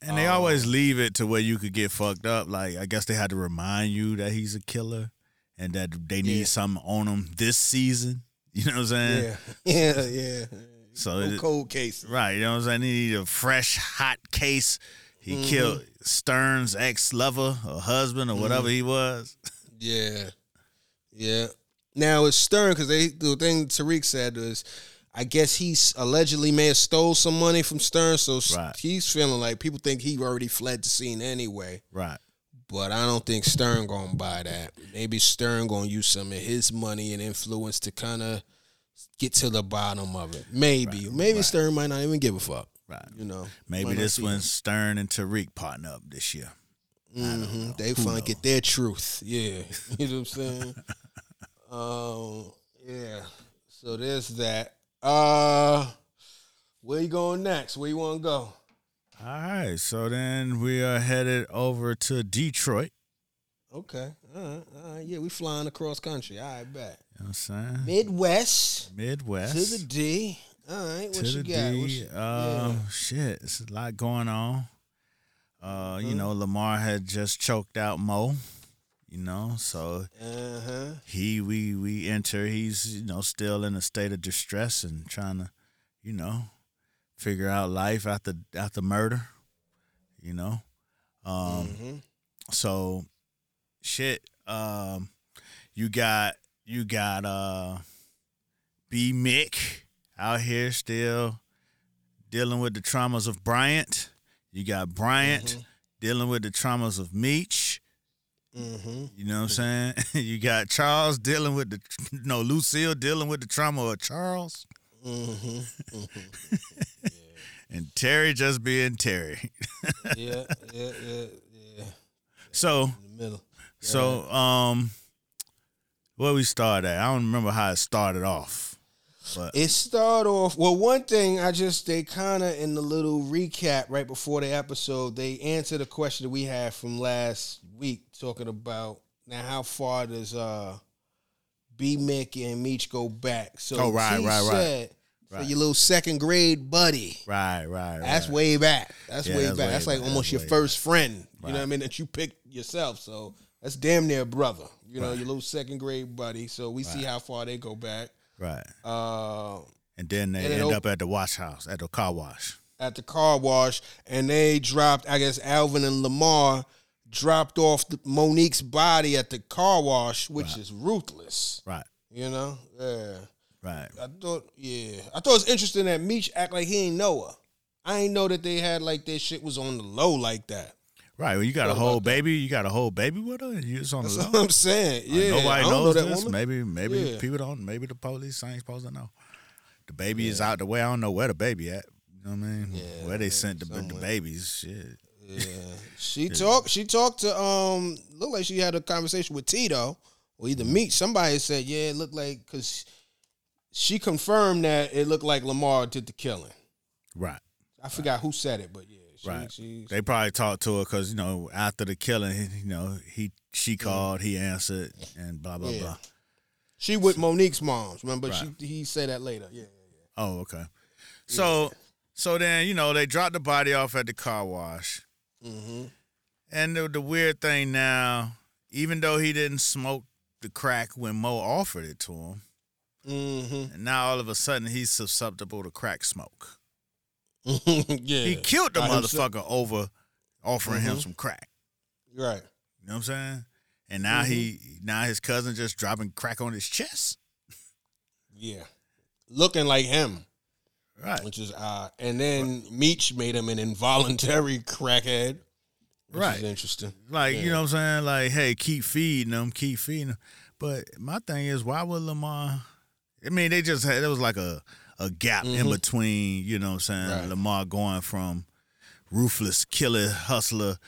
And they always leave it to where you could get fucked up. Like I guess they had to remind you that he's a killer and that they need Yeah. something on him this season. You know what I'm saying? Yeah, yeah, yeah. So No it- cold case, right, you know what I'm saying? They need a fresh, hot case. He Mm-hmm. killed Stern's ex lover or husband or whatever Mm-hmm. he was. Yeah, yeah. Now it's Stern because they the thing Tariq said was, I guess he allegedly may have stole some money from Stern, so Right. he's feeling like people think he already fled the scene anyway. Right. But I don't think Stern gonna buy that. Maybe Stern gonna use some of his money and influence to kind of get to the bottom of it. Maybe, maybe Stern might not even give a fuck. Right. You know, Maybe this when Stern and Tariq partner up this year. Mhm. They finally get their truth. Yeah. you know what I'm saying? um, yeah. So there's that. Uh where you going next? Where you wanna go? All right. So then we are headed over to Detroit. Okay. All right. All right. Yeah, we flying across country. All right, bet. You know what I'm saying? Midwest Midwest. to the D. All right. What you the got? D. You- uh, Shit, it's a lot going on. Uh, you know, Lamar had just choked out Mo. You know, so Uh huh. he we we enter. He's you know still in a state of distress and trying to, you know, figure out life after after murder. You know, um, Mhm. so shit. Um, you got you got uh, B Mick out here still dealing with the traumas of Bryant. You got Bryant dealing with the traumas of Meech. Mm-hmm. You know what I'm saying? you got Charles dealing with the no Lucille dealing with the trauma of Charles, Mm-hmm. and Terry just being Terry. yeah, yeah, yeah, yeah. so In the middle. so um, where we start at? I don't remember how it started off, but It started off well. One thing I just they kind of in the little recap right before the episode they answered a question that we had from last week talking about now how far does uh B Mick and Meech go back? So Oh, right, T right, right. said, So Right. your little second grade buddy. right, right, That's right. way back. That's Yeah, way that's back. way that's like back. almost That's your first friend. You know what I mean? That you picked yourself. So that's damn near brother. You know, Right. your little second grade buddy. So we see how far they go back. Right. Uh, And then they And end op- up at the wash house, at the car wash. at the car wash, and they dropped. I guess Alvin and Lamar dropped off the, Monique's body at the car wash, which is ruthless. Right, You know, yeah. right. I thought, yeah, I thought it was interesting that Meech act like he ain't know her. I ain't know that they had like their shit was on the low like that. Right. Well, you got a whole about that. baby. You got a whole baby with her. You just on the That's low. what I'm saying. Like, Yeah, nobody don't know knows that this. woman. Maybe, maybe Yeah. people don't. Maybe the police ain't supposed to know. The baby is out the way. I don't know where the baby at. You know what I mean? Yeah, where they sent the, the babies? Shit. Yeah, she talked. She talked to um. Looked like she had a conversation with Tito, or either meet Somebody said, yeah, it looked like because she confirmed that it looked like Lamar did the killing. Right. I forgot who said it, but yeah, she, Right. She, They probably talked to her because you know after the killing, you know he she called, he answered, and blah blah Yeah. blah. she with Monique's moms. Remember, Right. she he said that later. Yeah, yeah, Oh, okay. So so then you know they dropped the body off at the car wash, Mm-hmm. and the, the weird thing now, even though he didn't smoke the crack when Mo offered it to him, Mm-hmm. and now all of a sudden he's susceptible to crack smoke. yeah. He killed the By himself. motherfucker over offering him Mhm. some crack. Right. You know what I'm saying? And now Mm-hmm. he now his cousin just dropping crack on his chest. Yeah. Looking like him, Right. which is odd. And then Meech made him an involuntary crackhead. Which Right. Is interesting. Like, Yeah. you know what I'm saying? Like, hey, keep feeding them, keep feeding them. But my thing is, why would Lamar? I mean, they just had, there was like a, a gap in Mhm. between, you know what I'm saying? Right. Lamar going from ruthless killer, hustler,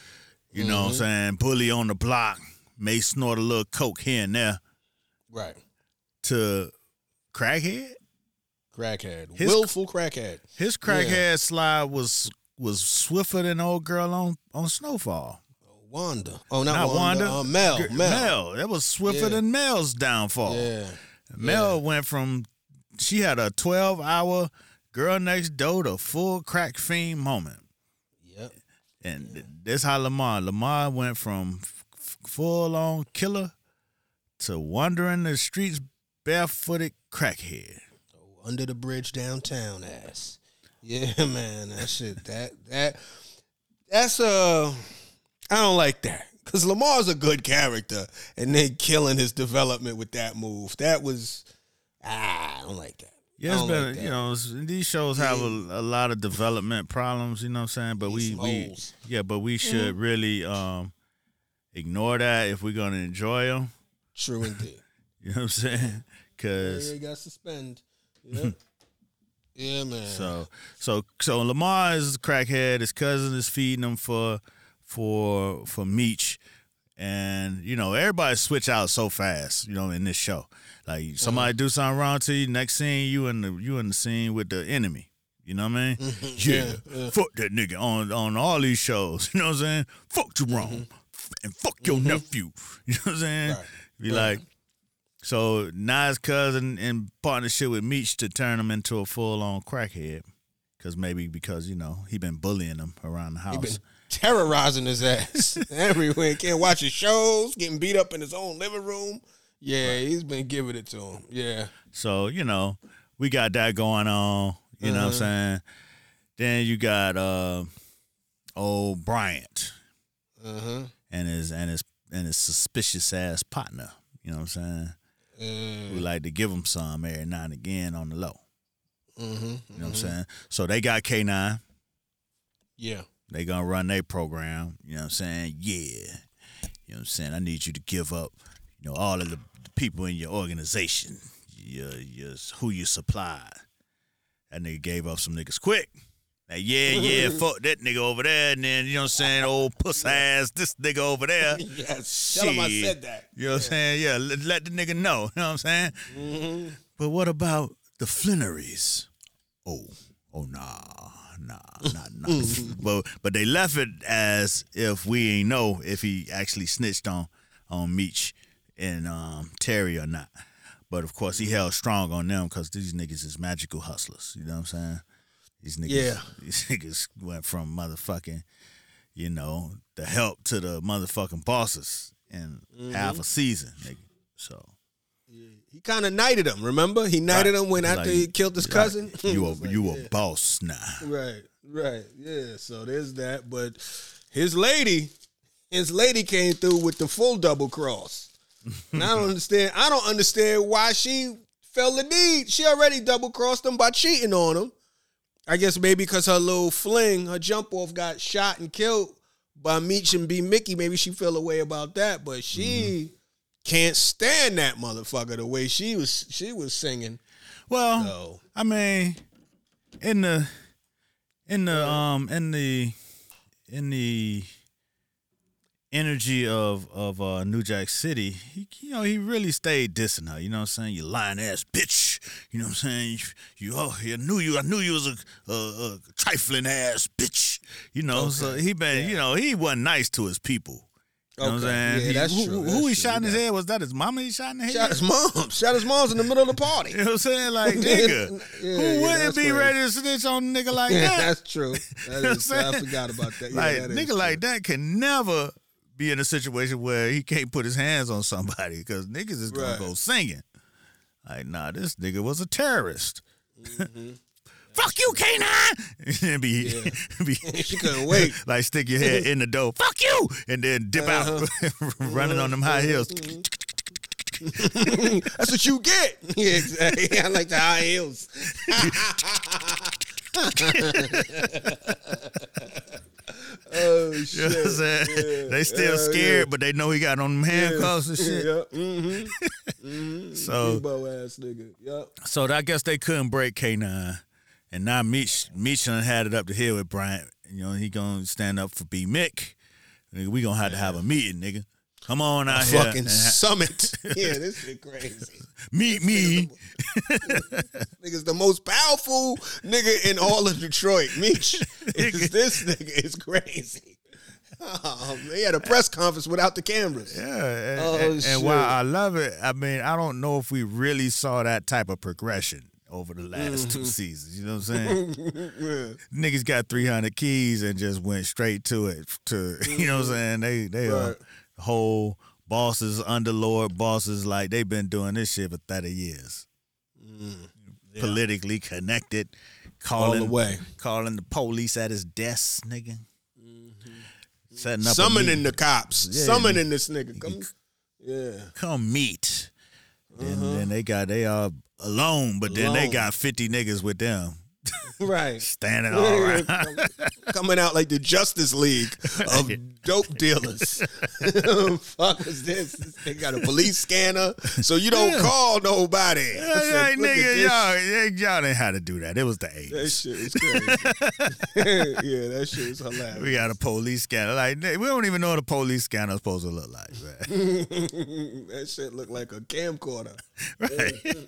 you know what I'm Mhm. saying? Bully on the block, may snort a little coke here and there, Right. to crackhead. Crackhead. His- Willful crackhead. His crackhead slide was was swifter than old girl on, on Snowfall. Wanda. Oh, not, Not Wanda. Wanda. Uh, Mel. Gr- Mel. That was swifter Yeah. than Mel's downfall. Yeah. Mel went from she had a 12 hour girl next door to full crack fiend moment. Yep. And th- this how Lamar. Lamar went from f- full on killer to wandering the streets barefooted crackhead. Under the bridge downtown ass. Yeah, man. That shit. That that that's uh I don't like that. Cause Lamar's a good character and they killing his development with that move. That was ah, I don't like that. Yeah, I it's don't been, like you know, these shows have a, a lot of development problems, you know what I'm saying? But we, Some we yeah, but we should really um ignore that if we're going to enjoy them. True indeed. You know what I'm saying? yeah, Cuz you got suspend. Yeah. yeah, man. So so so Lamar is a crackhead. His cousin is feeding him for for for Meech, and you know everybody switch out so fast. You know in this show, like somebody do something wrong to you, next scene you in the you in the scene with the enemy. You know what I mean? Mm-hmm. Yeah, Yeah, yeah. fuck that nigga on on all these shows. You know what I'm saying? Fuck Jerome mm-hmm. and fuck your mm-hmm. nephew. You know what I'm saying? Right. Be like, so Nas cousin in partnership with Meech to turn him into a full on crackhead. Cause maybe because, you know, he been bullying him around the he house. been terrorizing his ass everywhere. Can't watch his shows, getting beat up in his own living room. Yeah, he's been giving it to him. Yeah. So, you know, we got that going on. You know what I'm Uh-huh. saying? Then you got uh old Bryant Uh-huh. and his and his and his suspicious ass partner. You know what I'm saying? Uh, We like to give him some every now and again on the low. mm-hmm. You know what I'm saying? So they got K9. Yeah. They gonna run their program. You know what I'm saying? Yeah. You know what I'm saying? I need you to give up, know, all of the, people in your organization, your, your who you supply. That nigga gave up some niggas quick. Like, yeah, yeah, fuck that nigga over there, and then you know what I'm saying, old puss ass, this nigga over there. Yes. Tell him I Shit. said that. You know what I'm saying? Yeah, let, let the nigga know. You know what I'm saying? Mm-hmm. But what about the Flinneries? Oh, oh nah, nah, nah, nah. but but they left it as if we ain't know if he actually snitched on on Meech and um, Terry or not. But of course, he held strong on them because these niggas is magical hustlers. You know what I'm saying? These niggas, Yeah. these niggas went from motherfucking, you know, the help to the motherfucking bosses in half a season, nigga. So He kind of knighted him, remember? He knighted Right. him when after Like, he killed his like, cousin. you a like, you yeah. a boss now. Right, right. Yeah, so there's that. But his lady, his lady came through with the full double cross. And I don't understand. I don't understand why she felt the need. She already double crossed him by cheating on him. I guess maybe because her little fling, her jump off got shot and killed by Meech and B Mickey. Maybe she feel a way about that. But she can't stand that motherfucker the way she was she was singing. Well, So I mean, in the in the um in the in the energy of of uh, New Jack City, he, you know, he really stayed dissing her. You know what I'm saying? You lying ass bitch. You know what I'm saying? You, you oh, I knew you. I knew you was a, a, a trifling ass bitch. You know, so he been, you know, he wasn't nice to his people You know what I'm saying? Yeah, He- that's who, true. Who, That's who he true. shot in his head? Was that his mama he shot in the head? Shot his mom. Shot his mom's in the middle of the party. You know what I'm saying? Like, nigga. Yeah, who yeah, wouldn't be crazy. ready to snitch on a nigga like Yeah, that? that's true. That is, I forgot about that. Yeah, like, that nigga true. like that can never be in a situation where he can't put his hands on somebody because niggas is gonna Right. go singing. Like, nah, this nigga was a terrorist. Mm-hmm. Fuck you, K9! and be, be She couldn't wait. like stick your head in the door. Fuck you! And then dip out running on them high heels. That's what you get. Yeah, exactly. I like the high heels. Oh shit! You know what I'm saying? Yeah. They still Yeah, scared, yeah. but they know he got on them handcuffs and shit. Yeah. Mm-hmm. mm-hmm. So- ass nigga. Yep. So I guess they couldn't break K9. And now Meech done had it up the hill with Bryant. You know, he gonna stand up for B Mick. Nigga, we gonna have to have a meeting, nigga. Come on out here. Fucking summit. yeah, this shit crazy. meet me. Nigga's the most powerful nigga in all of Detroit. Meech. This nigga is crazy. Oh, man, he had a press conference without the cameras. Yeah. And, Oh, and- and while I love it, I mean, I don't know if we really saw that type of progression over the last mm-hmm. two seasons. You know what I'm saying? Yeah. Niggas got 300 keys and just went straight to it. To you know what I'm mm-hmm. saying? They they are Right. Whole bosses, underlord bosses, like they've been doing this shit for 30 years. Politically connected, calling All the way. calling the police at his desk, nigga. Setting up Summoning the cops. Yeah. Summoning this nigga. Come, yeah. come meet. Then, then they got they are alone, but then they Uh-huh. Got 50 niggas with them Right. standing all around. Coming out like the Justice League of dope dealers. Fuck was this? They got a police scanner, so you don't Yeah. call nobody. I Hey, said, hey, "Look at nigga, y'all, y'all, didn't have to do that. It was the That shit is crazy. yeah, that shit is hilarious. We got a police scanner. Like we don't even know what a police scanner is supposed to look like, man. that shit look like a camcorder. right?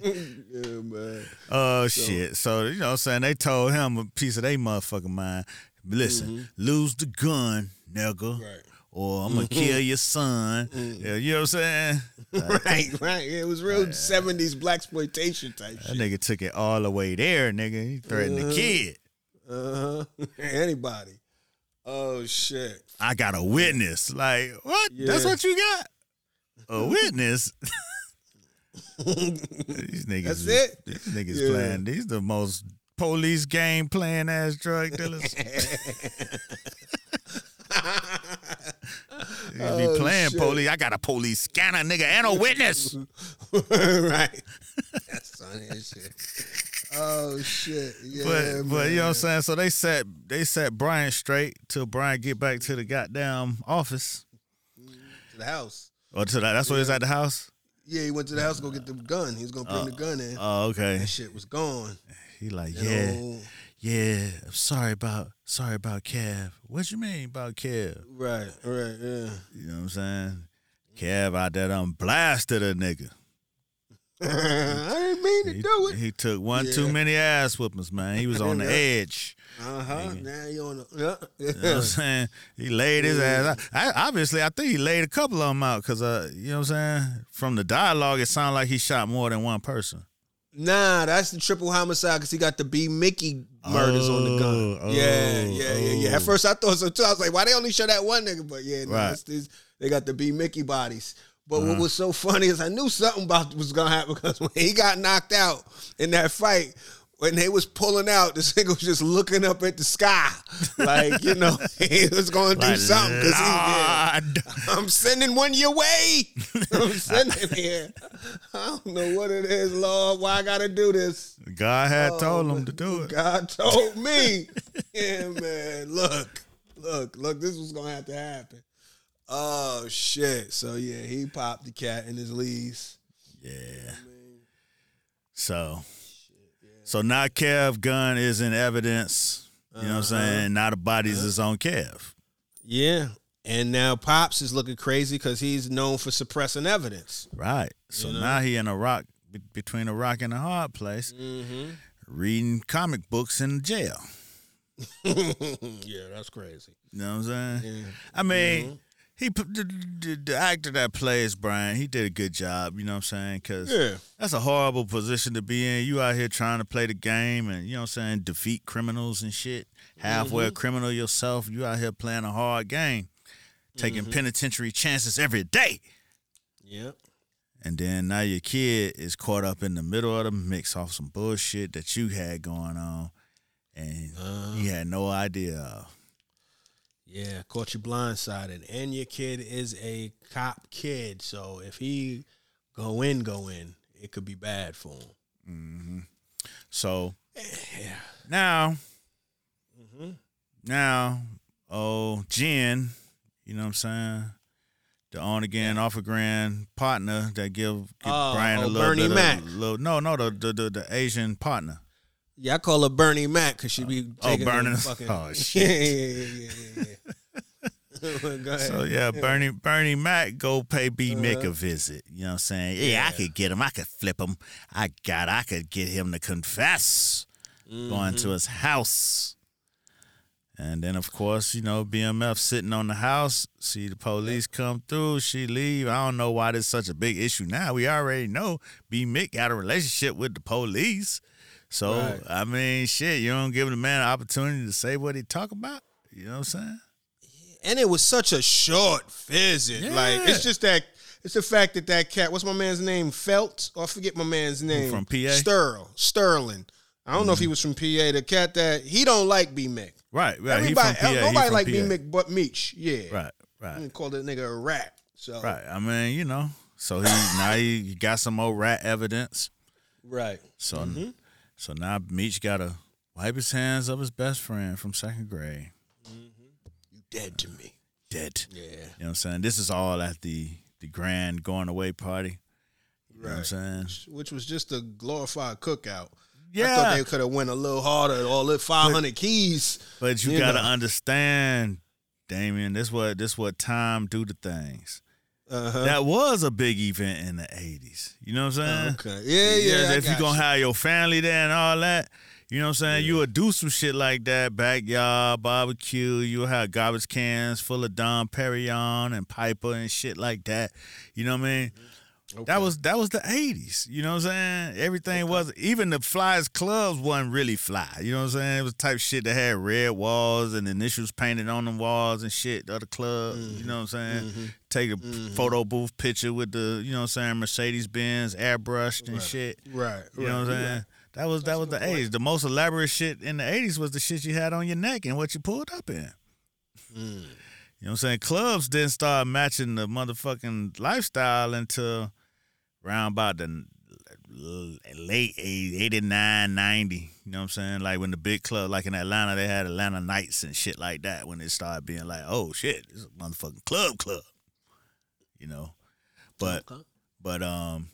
Yeah, man. Oh shit. So you know what I'm saying? They told him a piece of their motherfucking mind. Listen, lose the gun, nigga. Mm-hmm. Right. Or I'm gonna kill your son. Yeah, you know what I'm saying? right, right. It was real seventies black exploitation type That shit. nigga took it all the way there, nigga. He threatened the kid. Uh huh. Anybody. Oh shit. I got a witness. Like, what? That's what you got? A witness? these niggas That's is- it? These niggas Yeah. playing. These the most police game playing ass drug dealers. They Oh, be playing shit. police. I got a police scanner, nigga, and a witness. right. That's funny as shit. Oh shit. Yeah. but but you know what I'm saying? So they set they set Brian straight till Brian get back to the goddamn office. To the house. Or to that that's where he's at the house? Yeah, he went to the house to go get the gun. He was gonna bring the uh, gun in. Oh, okay. that shit was gone. He like, You yeah, know? yeah. I'm sorry about sorry about Kev. What you mean about Kev? Right, right, yeah. You know what I'm saying? Kev out there done blasted a nigga. I didn't mean to He, do it. he took one Yeah. too many ass whoopings, man. He was on the edge. Uh huh. Now you on the yeah. You know what I'm saying? He laid his ass out. I, obviously, I think he laid a couple of them out because, uh, you know what I'm saying? From the dialogue, it sounded like he shot more than one person. Nah, that's the triple homicide because he got the B Mickey murders on the gun. Oh, yeah, oh, yeah, yeah, yeah. At oh. first I thought so too. I was like, why they only show that one nigga? But yeah, no, Right. it's these, they got the B Mickey bodies. But Uh-huh. what was so funny is I knew something about was gonna happen because when he got knocked out in that fight, when they was pulling out, this nigga was just looking up at the sky, like you know he was gonna do Like, something because he. I'm sending one your way. I'm sending here. I don't know what it is, Lord. Why I gotta do this? God had Oh, told him to do it. God told me. yeah, man. Look, look, look. This was gonna have to happen. Oh shit. So yeah, he popped the cat in his lease. Yeah. So, so now Kev gun is in evidence. You know what I'm Uh-huh. saying? Now the bodies is on Kev. Yeah. And now Pops is looking crazy because he's known for suppressing evidence. Right. So You know? now he in a rock be- between a rock and a hard place, Mm-hmm. reading comic books in jail. yeah, that's crazy. You know what I'm saying? Yeah. I mean, he actor that plays Brian, he did a good job. You know what I'm saying? Because Yeah. that's a horrible position to be in. You out here trying to play the game and you know what I'm saying, defeat criminals and shit. Halfway Mm-hmm. a criminal yourself. You out here playing a hard game, taking Mm-hmm. penitentiary chances every day. Yep. And then now your kid is caught up in the middle of the mix off some bullshit that you had going on, and Uh. you had no idea of. Yeah, caught you blindsided, and your kid is a cop kid. So if he go in, go in, it could be bad for him. So Yeah. now, Mm-hmm. now, oh Jen, you know what I'm saying? The on again, off again partner that give, give Oh, Brian a oh, little Bernie bit Mac. little no no the the, the, the Asian partner. Yeah, I call her Bernie Mac because she be Oh, taking Bernie- them fucking. oh, Yeah, shit. yeah, yeah, yeah, yeah. Ahead. So yeah, Bernie Bernie Mac go pay B Uh-huh. Mick a visit. You know what I'm saying? Yeah, I could get him. I could flip him. I got. I could get him to confess going Mm-hmm. to his house. And then of course, you know, BMF sitting on the house, see the police come through, she leave. I don't know why this is such a big issue now. We already know B Mick got a relationship with the police. So Right. I mean, shit, you don't give the man an opportunity to say what he talk about. You know what I'm saying? and it was such a short visit. Like it's just that it's the fact that that cat. What's my man's name? Felt? Or I forget my man's name. from PA? Sterl Sterling. I don't know if he was from PA. The cat that he don't like B Mick. Right, right. he Everybody, from PA. nobody like PA. B Mick but Meech. Yeah, Right, right, I'm call that nigga a rat. So right. I mean, you know, so he now he, he got some old rat evidence. right. So Mm-hmm. So now Meech got to wipe his hands of his best friend from second grade. Mm-hmm. You dead to me. Dead. Yeah. You know what I'm saying? This is all at the the grand going away party. You know what I'm saying? Which was just a glorified cookout. Yeah. I thought they could have went a little harder. All the 500 keys. But you, You gotta understand, Damien, this what this what time do to things. Uh-huh. That was a big event in the 80s. You know what I'm oh, saying? Okay. Yeah, yeah. I if you got gonna you. have your family there and all that, you know what I'm saying? You would do some shit like that, backyard barbecue. You'll have garbage cans full of Dom Perignon and Piper and shit like that. You know what I mean? Mm-hmm. Okay. That was that was the '80s. You know what I'm saying? Everything was even the flyers clubs wasn't really fly. You know what I'm saying? It was type shit that had red walls and initials painted on the walls and shit. of The other club. You mm-hmm. know what I'm saying? Mm-hmm. Take a mm-hmm. photo booth picture with the you know what I'm saying Mercedes Benz airbrushed and shit. Right. You know what I'm saying? That was that was the '80s. The most elaborate shit in the '80s was the shit you had on your neck and what you pulled up in. Mm. You know what I'm saying? Clubs didn't start matching the motherfucking lifestyle until around about the late 80s, 89, 90. You know what I'm saying? Like when the big club, like in Atlanta, they had Atlanta Nights and shit like that when it started being like, oh shit, this is a motherfucking club club. You know? But Okay. but um,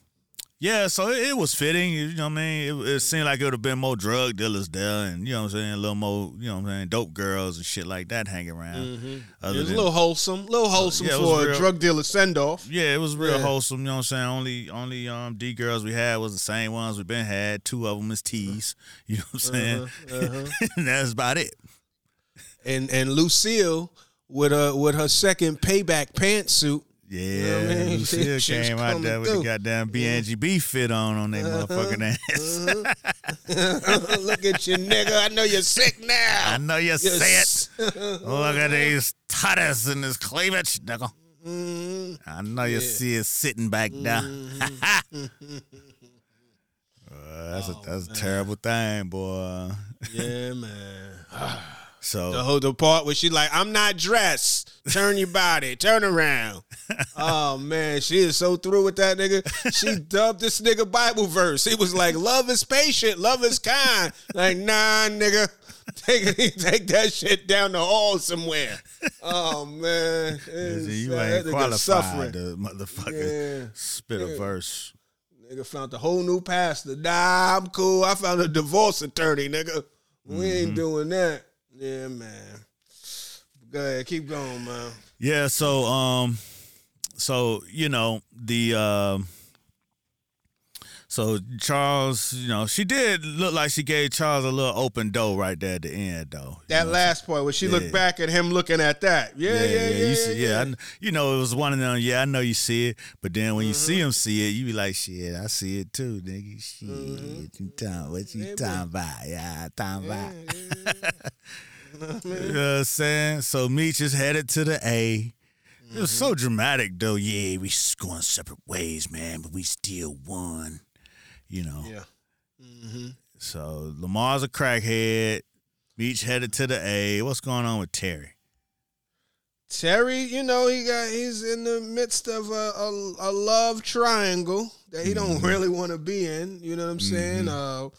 yeah. So it, it was fitting. You know what I mean? It, it seemed like it would have been more drug dealers there, and you know what I'm saying, a little more, you know what I'm saying, dope girls and shit like that hanging around. It Other was a little wholesome, a little wholesome yeah, it for a drug dealer send off. yeah, it was real Yeah. wholesome. You know what I'm saying? Only only um D girls we had was the same ones we've been had. Two of them is T's. You know what I'm saying? Uh-huh, And that's about it. And and Lucille with a with her second payback pantsuit. Yeah, what I mean? Lucille came out there with through. the goddamn BNGB fit on on that Uh-huh. motherfucking ass. Look at you, nigga. I know you're sick now. I know you You're say it. s- Look at these tatters and this cleavage, nigga. Mm-hmm. I know you see it sitting back there. Uh, that's a that's a terrible thing, boy. yeah, man. So The whole the part where she like, I'm not dressed. Turn your body. Turn around. oh man, she is so through with that nigga. She dubbed this nigga Bible verse. He was like, "Love is patient, love is kind." Like, nah, nigga, take take that shit down the hall somewhere. Oh man, It's- you ain't qualified suffering. to motherfucker Yeah. spit a verse. Nigga found a whole new pastor. Nah, I'm cool. I found a divorce attorney, nigga. We Mm-hmm. ain't doing that. Yeah, man. Go ahead, keep going, man. Yeah, so um so you know, the um So Charles, you know, she did look like she gave Charles a little open door right there at the end, though. That know, last point where she Yeah. looked back at him looking at that. Yeah, yeah, yeah. yeah, you, see, yeah. I you know, it was one of them. Yeah, I know you see it, but then when you see Mm-hmm. him see it, you be like, shit, I see it too, nigga. Shit, Mm-hmm. you talking, what you talking about? Yeah, talking about. You know what I'm saying? So Meech is headed to the A. It was Mm-hmm. so dramatic, though. Yeah, we going separate ways, man, but we still won. You know. Yeah. Mm-hmm. So Lamar's a crackhead. Meech headed to the A. What's going on with Terry? Terry, you know, he got he's in the midst of a, a, a love triangle that he don't really want to be in. You know what I'm saying? Uh,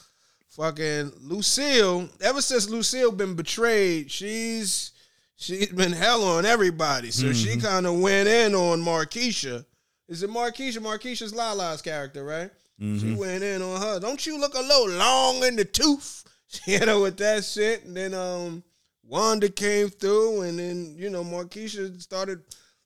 fucking Lucille. Ever since Lucille been betrayed, she's she's been hell on everybody. So she kind of went in on Markeisha. Is it Markeisha? Markeisha's Lala's character, right? She went in on her. Don't you look a little long in the tooth? She hit her with that shit, and then um. Wanda came through, and then you know Markeisha started,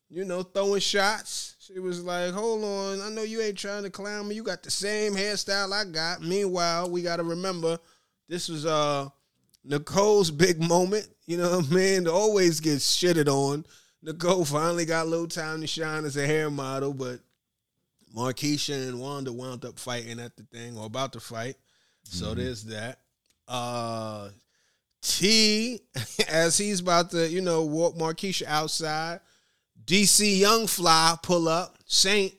you know, throwing shots. She was like, "Hold on, I know you ain't trying to clown me. You got the same hairstyle I got." Meanwhile, we got to remember this was uh Nicole's big moment. You know what I mean? Always gets shitted on. Nicole finally got a little time to shine as a hair model, but Markeisha and Wanda wound up fighting at the thing or about to fight. So there's that. Uh T, as he's about to, you know, walk Markeisha outside, DC Young Fly pull up, Saint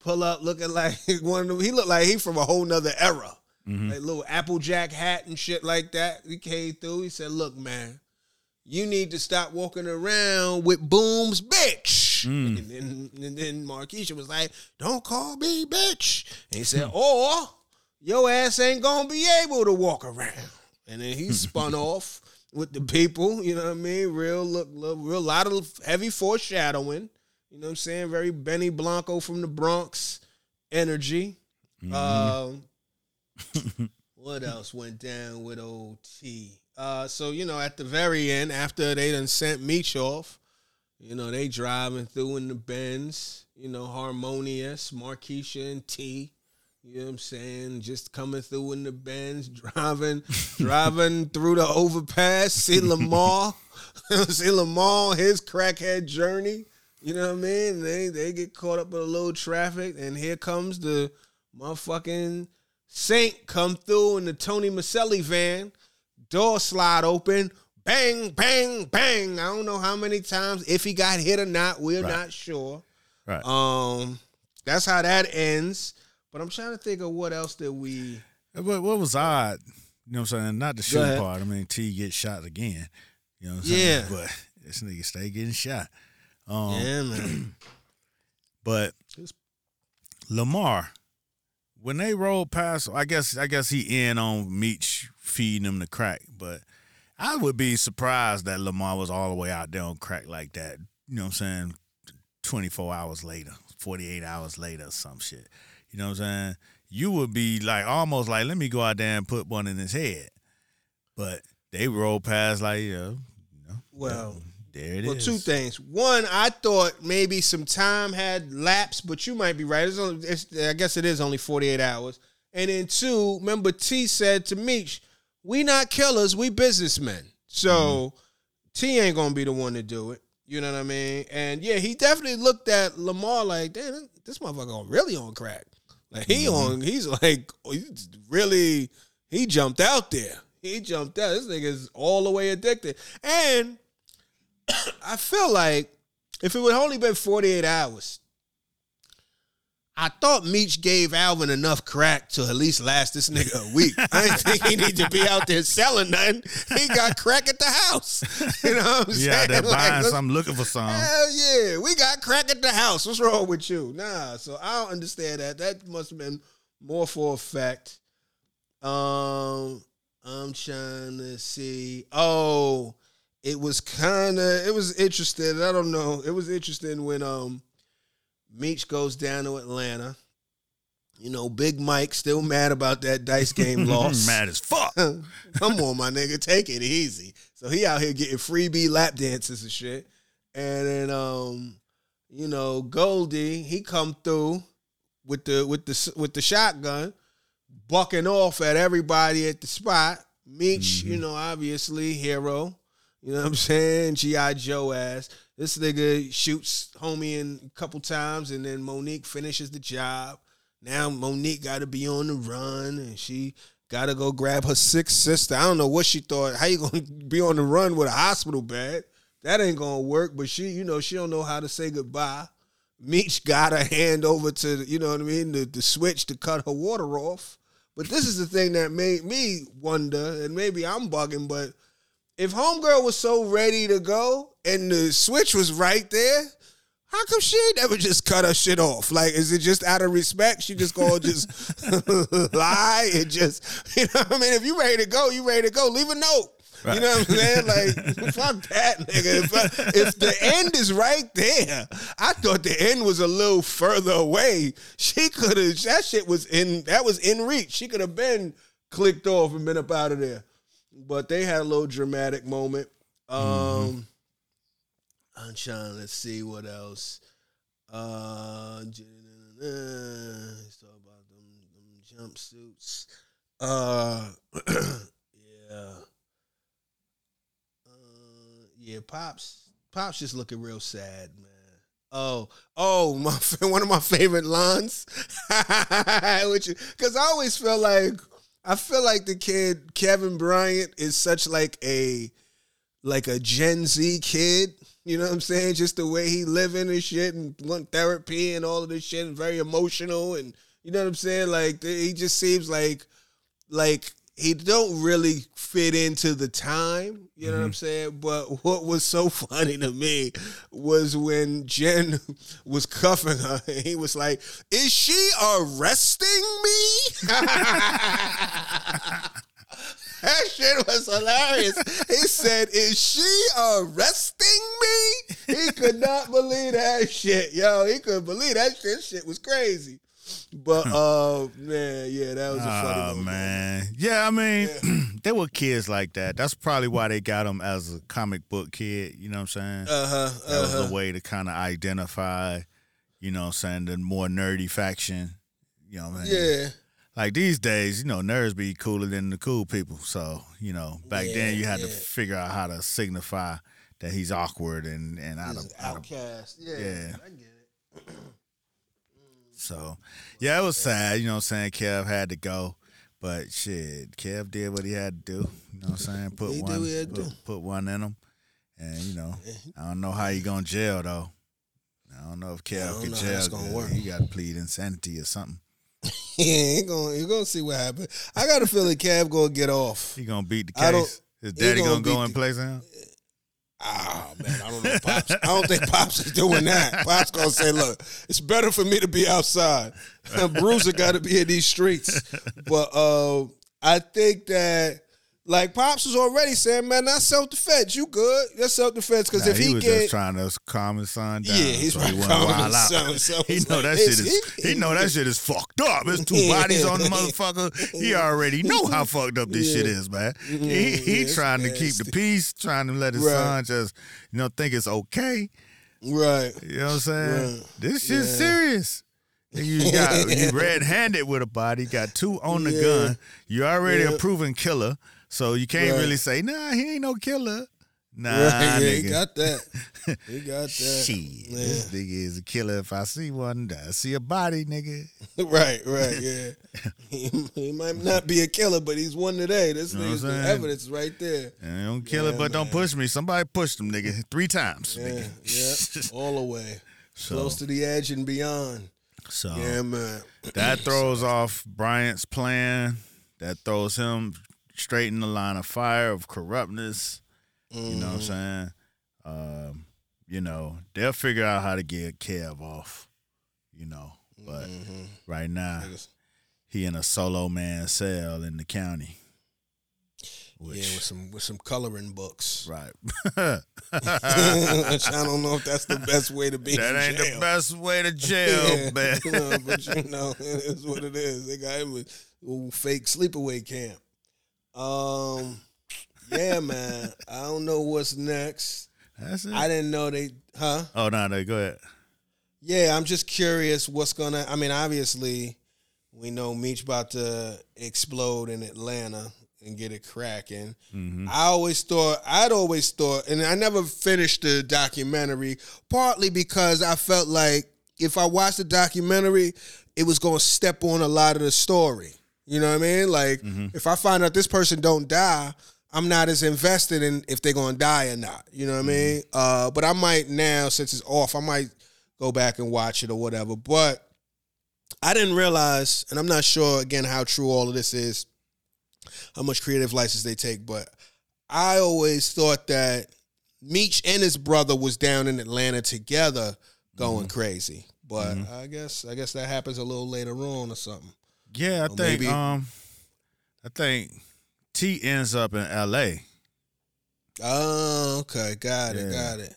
pull up looking like one of them. He looked like he from a whole nother era. Like little Applejack hat and shit like that. He came through. He said, Look, man, you need to stop walking around with booms, bitch. And then and then Markeisha was like, Don't call me bitch. And he said, Or your ass ain't gonna be able to walk around. And then he spun off with the people, you know what I mean? Real look, look real lot of heavy foreshadowing. You know what I'm saying? Very Benny Blanco from the Bronx energy. Um, what else went down with old T? Uh, so you know, at the very end, after they done sent Meech off, you know, they driving through in the Benz, you know, harmonious, Markeisha and T. You know what I'm saying? Just coming through in the Benz, driving, driving through the overpass. See Lamar, see Lamar, his crackhead journey. You know what I mean? They they get caught up in a little traffic, and here comes the motherfucking Saint come through in the Tony Maselli van. Door slide open. Bang, bang, bang. I don't know how many times, if he got hit or not, we're Right. not sure. Right. Um, that's how that ends. But I'm trying to think of what else did we. What, what was odd? You know what I'm saying? Not the shooting part. I mean, T get shot again. You know what I'm saying? Yeah. But this nigga stay getting shot. Um, yeah, man. But Lamar, when they rolled past, I guess I guess he in on Meech feeding him the crack, but I would be surprised that Lamar was all the way out there on crack like that. You know what I'm saying? 24 hours later, 48 hours later, or some shit. You know what I'm saying? You would be like almost like, let me go out there and put one in his head. But they rolled past like, you know, you know Well, there it is. well, two things. One, I thought maybe some time had lapsed, but you might be right. It's only, it's, I guess it is only 48 hours. And then two, remember T said to Meech, we not killers, we businessmen. So T ain't gonna be the one to do it. You know what I mean? And yeah, he definitely looked at Lamar like, damn, this motherfucker really on crack. Like he mm-hmm. on, he's like, oh, he's really, he jumped out there. He jumped out. This nigga's all the way addicted. And I feel like if it would only been 48 hours, I thought Meech gave Alvin enough crack to at least last this nigga a week. I didn't think he need to be out there selling nothing. He got crack at the house. You know what I'm saying? Yeah, they're buying let's- something, looking for something. Hell yeah, we got crack at the house. What's wrong with you? Nah, so I don't understand that. That must have been more for effect. Um, I'm trying to see. Oh, it was kind of it was interesting. I don't know. It was interesting when um Meech goes down to Atlanta. You know, Big Mike still mad about that dice game loss. Mad as fuck. Come on, my nigga, take it easy. So he out here getting freebie lap dances and shit. And then um, you know, Goldie, he come through with the with the with the shotgun. bucking off at everybody at the spot. Meech, you know, obviously hero. You know what I'm saying? G.I. Joe ass. This nigga shoots homie in a couple times and then Monique finishes the job. Now Monique gotta be on the run and she gotta go grab her sick sister. I don't know what she thought. How you gonna be on the run with a hospital bed? That ain't gonna work. But she, you know, she don't know how to say goodbye. Meech got her hand over to, you know what I mean, the, the switch to cut her water off. But this is the thing that made me wonder, and maybe I'm bugging, but if Homegirl was so ready to go and the switch was right there, how come she ain't never just cut her shit off? Like, is it just out of respect? She just gonna just lie and just, you know what I mean? If you ready to go, you ready to go. Leave a note. You know what I'm saying? Like, fuck that, nigga. If, I- if the end is right there, I thought the end was a little further away. She could have. That shit was in. That was in reach. She could have been clicked off and been up out of there. But they had a little dramatic moment. Um, I'm trying. Let's see what else. Uh, let's talk about them, them jumpsuits. Uh, yeah. Uh, yeah, pops. Pops just looking real sad, man. Oh, oh, my one of my favorite lines, because I always feel like I feel like the kid Kevin Bryant is such like a like a Gen Z kid. You know what I'm saying? Just the way he living and shit, and want therapy and all of this shit, and very emotional, and you know what I'm saying? Like he just seems like like he don't really fit into the time. You know what I'm mm-hmm. saying? But what was so funny to me was when Jen was cuffing her, and he was like, "Is she arresting me?" That shit was hilarious. He said, "Is she arresting me?" He could not believe that shit, yo. He couldn't believe that shit. Shit was crazy. But uh, man, yeah, that was a funny Oh moment. man, yeah. I mean, they were kids like that. That's probably why they got him as a comic book kid. You know what I'm saying? Uh huh. that was Uh-huh. a way to kind of identify, you know, what I'm saying the more nerdy faction. You know, what I'm saying? Yeah. Like these days, you know, nerds be cooler than the cool people. So, you know, back then you had to figure out how to signify that he's awkward and and out of, He's out of outcast. Yeah. Yeah. I get it. so yeah, it was sad, you know what I'm saying? Kev had to go. But shit, Kev did what he had to do. You know what I'm saying? Put He one what he had put, put one in him. And you know, I don't know how you gonna jail though. I don't know if Kev don't could jail. that's gonna work. He got to plead insanity or something. Yeah, he gonna you gonna see what happens. I got a feeling Kev gonna get off. He gonna beat the case. His daddy gonna gonna, go and the- place him. Ah man, I don't know. Pops. I don't think Pops is doing that. Pops gonna say, "Look, it's better for me to be outside. Bruiser got to be in these streets." But uh, I think that like Pops was already saying, "Man, that's self defense. You good? That's self defense." Because Nah, if he, he, was get just trying to calm his son down. Yeah, he's so he wild his out. son, so he know like, that shit is. he- He know that shit is fucked up. There's two bodies on the motherfucker. He already know how fucked up this shit is, man. He he trying to keep the peace, trying to let his Right. son just you know think it's okay. right, You know what I'm saying? Right. This shit's Yeah. serious. You got you red handed with a body, got two on the Yeah. gun. You already a proven killer, so you can't Right. really say, nah, he ain't no killer. Nah, right. Yeah, nigga. he got that. He got that. Shit, Yeah. this nigga is a killer. If I see one, I see a body, nigga. Right, right, yeah. he, he might not be a killer, but he's one today. This Know what nigga's the evidence right there. And don't kill Yeah, it, but don't push me. Somebody pushed him, nigga, three times, Yeah, nigga. yeah, all the way, So, close to the edge and beyond. so Yeah, man. that throws off Bryant's plan. That throws him straight in the line of fire of corruptness. You know what I'm saying? Um, you know, they'll figure out how to get Kev off. You know, but Mhm. right now he in a solo man cell in the county. yeah, with some with some coloring books. Right. Which I don't know if that's the best way to be. that in ain't jail. the best way to jail, man. but you know, it is what it is. They got him with a fake sleepaway camp. Um, yeah, man. I don't know what's next. That's it. I didn't know they, huh? oh no, no, go ahead. Yeah, I'm just curious what's gonna. I mean, obviously, We know Meech about to explode in Atlanta and get it cracking. I always thought I'd always thought, and I never finished the documentary, partly because I felt like if I watched the documentary, it was going to step on a lot of the story. You know what I mean? Like mm-hmm. if I find out this person don't die, I'm not as invested in if they're going to die or not. You know what I mm-hmm. mean? Uh, but I might now, since it's off, I might go back and watch it or whatever. But I didn't realize, and I'm not sure again how true all of this is, how much creative license they take, but I always thought that Meech and his brother was down in Atlanta together going mm-hmm. crazy. But I guess I guess that happens a little later on or something. Yeah, I Or think maybe- um I think T ends up in LA. Oh, okay, got it, got it.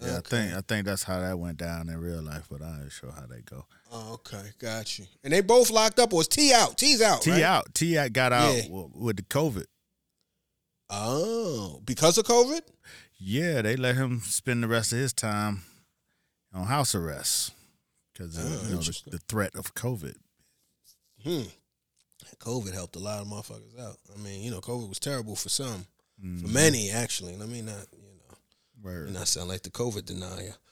Yeah, Okay. I think I think that's how that went down in real life, but I ain't sure how they go. Oh, okay, got you. And they both locked up, or was T out? T's out. T right? out. T out got out Yeah. w- with the COVID. Oh, because of COVID? Yeah, they let him spend the rest of his time on house arrest because of Oh, you know, the, the threat of COVID. Hmm. COVID helped a lot of motherfuckers out. I mean, you know, COVID was terrible for some, for many actually. Let me not, you know, Word. me not sound like the COVID denier.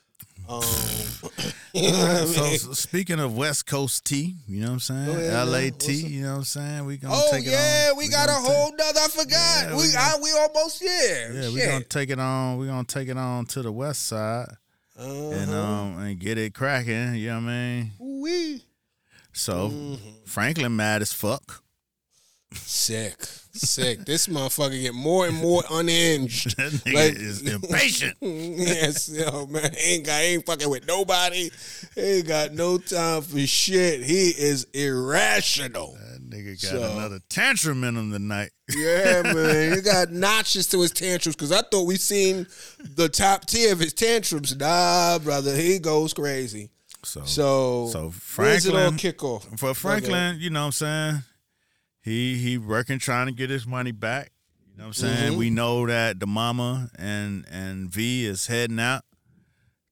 Um, you know I So, mean? so speaking of West Coast T, you know what I'm saying? Go ahead, LA man. T, you know what I'm saying? We gonna Oh take it yeah, on. we got a take- whole nother. I forgot. Yeah, we we I, we almost yeah. Yeah, we Shit. gonna take it on. We gonna take it on to the west side and Uh-huh. um and get it cracking. You know what I mean? Ooh-wee. So Mm-hmm. Franklin mad as fuck. Sick, sick. this motherfucker get more and more unhinged. That nigga Like- is impatient. yes, yo, man. Ain't got ain't fucking with nobody. He ain't got no time for shit. He is irrational. That nigga got So- another tantrum in him tonight. Yeah, man. He got notches to his tantrums because I thought we seen the top tier of his tantrums. Nah, brother, he goes crazy. So So, So where's it all Franklin- for Franklin, you know what I'm saying? He he working trying to get his money back. You know what I'm saying? Mhm. We know that the mama and and V is heading out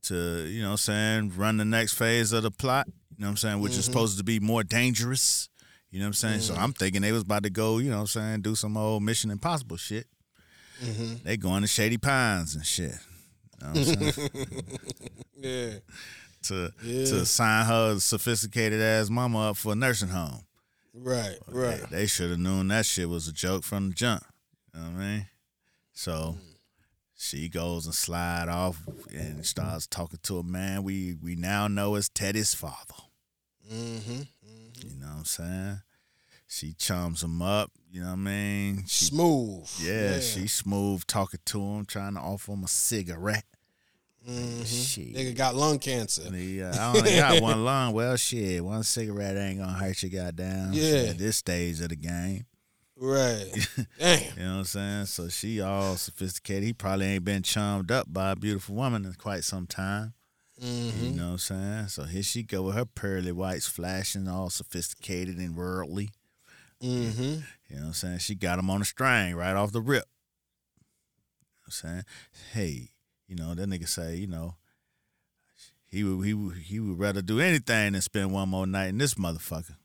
to, you know what I'm saying, run the next phase of the plot. You know what I'm saying? Which is Mm-hmm. supposed to be more dangerous. You know what I'm saying? So I'm thinking they was about to go, you know what I'm saying, do some old Mission Impossible shit. Mm-hmm. They going to Shady Pines and shit. You know what I'm saying? Yeah. To Yeah. to sign her sophisticated ass mama up for a nursing home. Right, right. They, should have known that shit was a joke from the jump. You know what I mean? So she goes and slide off and starts talking to a man we we now know is Teddy's father. Mm-hmm. You know what I'm saying? She chums him up. You know what I mean? She, Smooth. yeah, she smooth talking to him, trying to offer him a cigarette. Mhm. Shit. Nigga got lung cancer. Yeah, I only got one lung. Well, shit, one cigarette ain't gonna hurt you, goddamn. Yeah. At this stage of the game, Right. Damn. you know what I'm saying. So she all sophisticated. He probably ain't been chummed up by a beautiful woman in quite some time. Mm-hmm. You know what I'm saying. So here she go with her pearly whites flashing, all sophisticated and worldly. Mm-hmm. You know what I'm saying. She got him on a string right off the rip. You know what I'm saying, hey, you know that nigga say, you know. He would he would he would rather do anything than spend one more night in this motherfucker.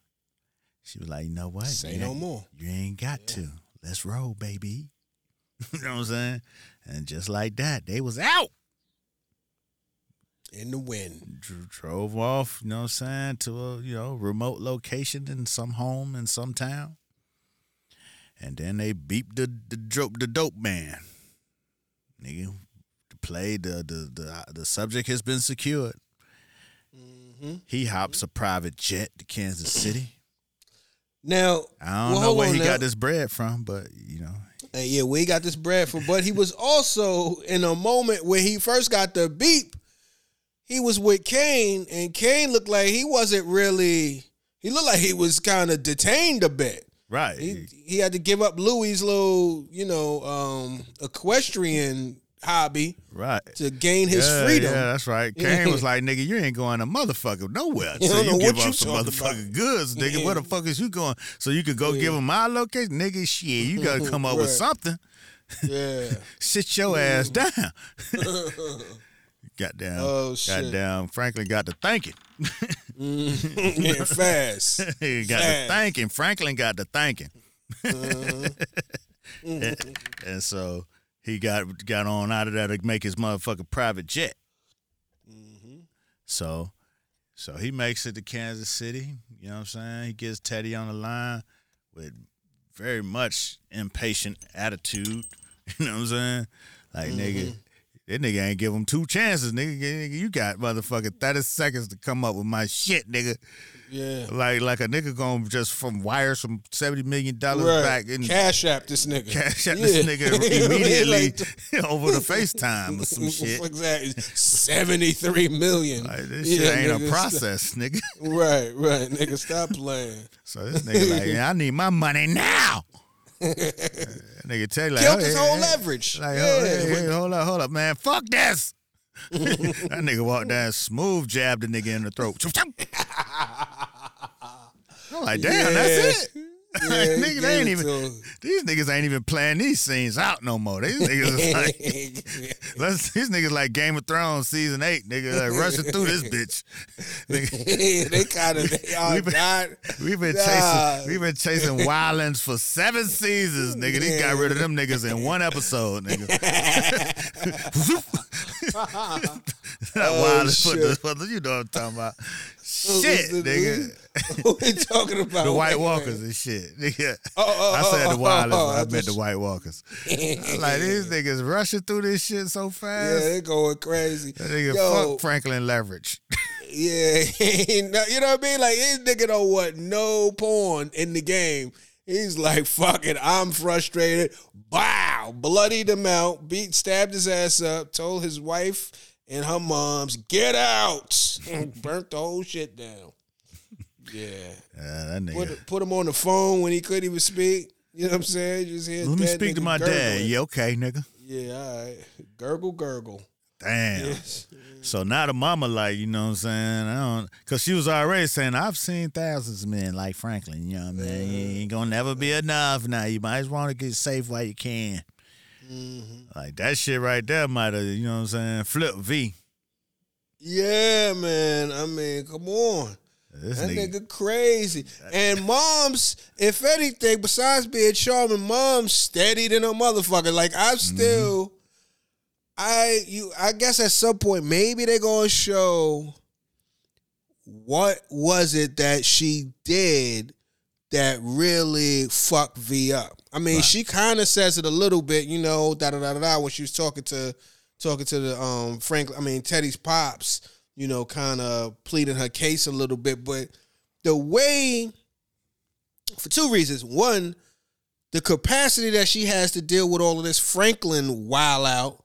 She was like, you know what? Say you no more. You ain't got to. Let's roll, baby. you know what I'm saying? And just like that, they was out. In the wind. Dr- drove off, you know what I'm saying, to a you know remote location in some home in some town, and then they beeped the the dope the dope man, nigga, to play the the the the subject has been secured. Mm-hmm. He hops a private jet to Kansas City. Now, I don't Well, know where he now. got this bread from, but you know, uh, yeah, where he got this bread from, but he was also in a moment where he first got the beep. He was with Kane, and Kane looked like he wasn't really. He looked like he was kind of detained a bit. right? He he had to give up Louis' little, you know, um, equestrian hobby right. to gain his yeah, freedom. Yeah, that's right. Kane was like, nigga, you ain't going to motherfucker nowhere. You So you give you up some motherfucking about. goods, nigga. Where the fuck is you going? So you could go give him my location? Nigga, shit, you got to come up with something. Yeah. Sit your ass mm. down. Goddamn. Oh, shit. Goddamn. Franklin got to thinking. Mm. yeah, fast. he got Fast. the thinking. Franklin got to thinking. Uh-huh. and, mm-hmm. and so he got got on out of there to make his motherfucking private jet. Mm-hmm. So so he makes it to Kansas City. You know what I'm saying? He gets Teddy on the line with very much impatient attitude. You know what I'm saying? Like nigga, Mm-hmm. that nigga ain't give him two chances, nigga. Nigga, You got motherfucking 30 seconds to come up with my shit, nigga. Yeah. Like like a nigga gonna just from wire some seventy million dollars Right. back and Cash app this nigga. cash App Yeah. this nigga immediately Like, over the FaceTime or some shit. Exactly. 73 million. Like this Yeah, shit ain't nigga, a process, nigga. Right, right. Nigga, stop playing. So this nigga like, yeah, I need my money now. That nigga tell you like, Killed oh, his yeah, whole yeah. leverage. Like, oh, yeah. oh, hey, hey, hold up, hold up, man. Fuck this. that nigga walked down, smooth jabbed the nigga in the throat. I'm like, damn, that's it. Yeah, nigga, they ain't even to these niggas ain't even playing these scenes out no more. These niggas is like let's, these niggas like Game of Thrones season eight, nigga, like rushing through this bitch. They kind of they all We been-. We've been Nah. chasing we've been chasing wildlands for seven seasons, nigga. They got rid of them niggas in one episode, nigga. Not Oh, the, shit. you know what I'm talking about. Shit, nigga. What we talking about? The White Walkers and shit. Nigga. Oh, oh, I said the oh, wildlands, oh, but I meant the White Walkers. Like these niggas rushing through this shit so fast. Yeah, they going crazy. That nigga Yo, fuck Franklin Leverage. Yeah, you know what I mean? Like this nigga don't want no porn in the game. He's like, fuck it, I'm frustrated. Wow, bloodied him out, beat, stabbed his ass up, told his wife and her moms, get out. And burnt the whole shit down. Yeah. Yeah, that nigga. Put, put him on the phone when he couldn't even speak. You know what I'm saying? Just hear Let me speak to nigga my dad. Yeah, okay, nigga. Yeah, all right. Gurgle, gurgle. Damn. Yes. So now the mama like, you know what I'm saying? I don't cause she was already saying, I've seen thousands of men like Franklin, you know what I mean? You ain't gonna never be enough now. You might as well get safe while you can. Mm-hmm. Like that shit right there might have, you know what I'm saying, flip V. Yeah, man. I mean, come on. This That nigga, nigga crazy. And moms, if anything, besides being charming, moms steady than a motherfucker. Like Mm-hmm. I still I you I guess at some point maybe they're gonna show what was it that she did that really fucked V up. I mean, she kind of says it a little bit, you know, da da da da da when she was talking to talking to the um Frank I mean Teddy's pops, you know, kind of pleading her case a little bit, but the way for two reasons. One, the capacity that she has to deal with all of this Franklin while out,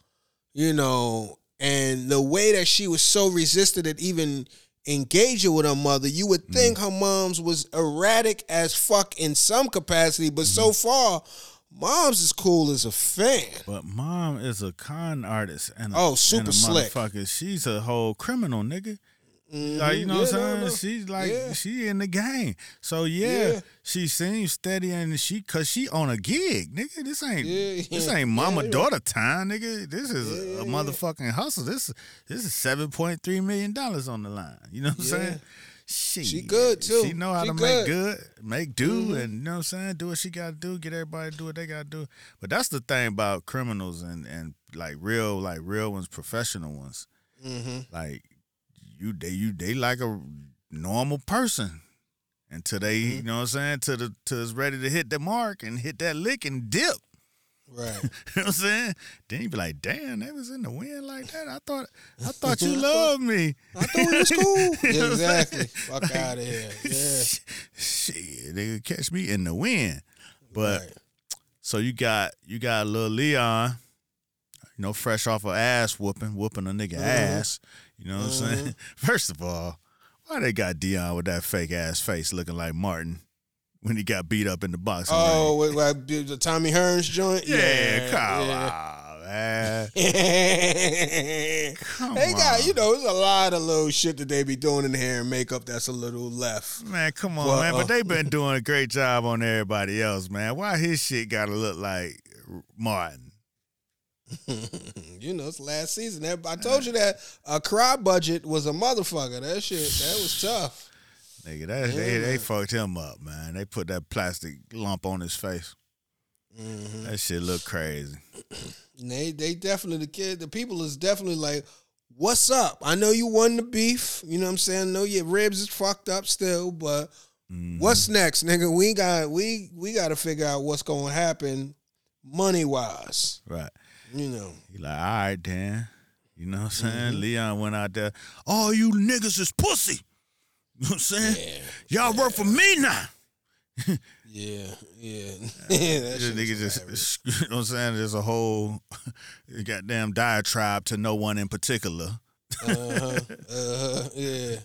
you know, and the way that she was so resistant at even engaging with her mother, you would mm-hmm. think her mom's was erratic as fuck in some capacity, but so mm-hmm. far, mom's as cool as a fan. but mom is a con artist and a, Oh, super and a slick. motherfucker. She's a whole criminal, nigga. Mhm. Like, you know what Yeah, no, I'm no. saying? She's like Yeah. she in the game. So yeah, Yeah. she seems steady and she cause she on a gig, nigga. This ain't this ain't mama daughter time, nigga. This is a motherfucking hustle. This this is seven point three million dollars on the line. You know what I'm saying? She, She good, too. She know how She to good. make good, make do, Mhm. and you know what I'm saying. Do what she got to do. Get everybody to do what they got to do. But that's the thing about criminals and and like real like real ones, professional ones Mhm. like you they you they like a normal person until they you know what I'm saying to the to it's ready to hit the mark and hit that lick and dip. Right. You know what I'm saying? Then you be like, damn, they was in the wind like that. I thought I thought you loved me. I thought we was cool. You know yeah, what I'm saying? exactly. Fuck out of here. Yeah. Shit, they could catch me in the wind. But Right. so you got you got little Leon, you know, fresh off of ass whooping, whooping a nigga Mhm. ass. You know what I'm saying? First of all, why they got Dion with that fake ass face looking like Martin when he got beat up in the boxing Oh, wait, what, the Tommy Hearns joint? ring? Yeah, come yeah. on, man. Come they got, you know, there's a lot of little shit that they be doing in hair and makeup that's a little left. Man, come on, Well, man. uh, But they been doing a great job on everybody else, man. Why his shit gotta look like Martin? you know, it's last season. I told you that a cry budget was a motherfucker. That shit, that was tough. Nigga, that, they they fucked him up, man. They put that plastic lump on his face. Mm-hmm. That shit look crazy. They they definitely the kid the people is definitely like, what's up? I know you won the beef. You know what I'm saying? I know your ribs is fucked up still, but what's next, nigga? We got we we got to figure out what's going to happen money wise. Right. You know. He like, all right, Dan. You know what I'm saying? Mm-hmm. Leon went out there. All you niggas is pussy. You know what I'm saying? Y'all work for me now. Yeah, yeah. This nigga just, you know what I'm saying? There's a whole goddamn diatribe to no one in particular. uh-huh, uh-huh, yeah.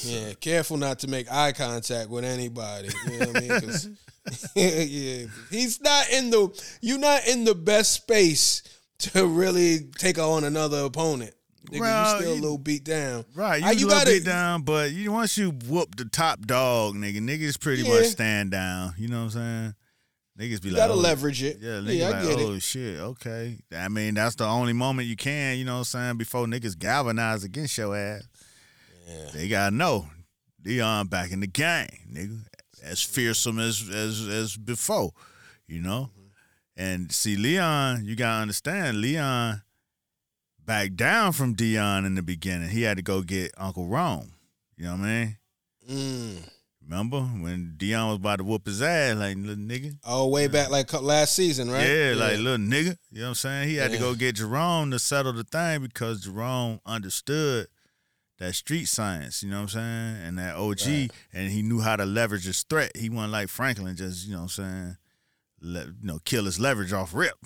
Yeah, careful not to make eye contact with anybody. You know what I mean? yeah, he's not in the. You're not in the best space to really take on another opponent. Nigga, Well, you still a little beat down. Right, you, Uh, you gotta- beat down, but you once you whoop the top dog, nigga, niggas pretty Yeah. much stand down. You know what I'm saying? Niggas be You like, gotta oh, leverage it. Yeah, Yeah, niggas I like, get oh it. shit, okay. I mean, that's the only moment you can, you know what I'm saying, before niggas galvanize against your ass. Yeah. They gotta know. Dion back in the game, nigga. As fearsome as as as before, you know? And see, Leon, you gotta understand, Leon backed down from Dion in the beginning. He had to go get Uncle Rome. You know what I mean? Mm. Remember when Dion was about to whoop his ass, like little nigga? Oh, way back like last season, right? Yeah, like little nigga. You know what I'm saying? He had to go get Jerome to settle the thing because Jerome understood that street science, you know what I'm saying? And that OG, Right. and he knew how to leverage his threat. He wasn't like Franklin, just, you know what I'm saying? Let, you know, kill his leverage off rip.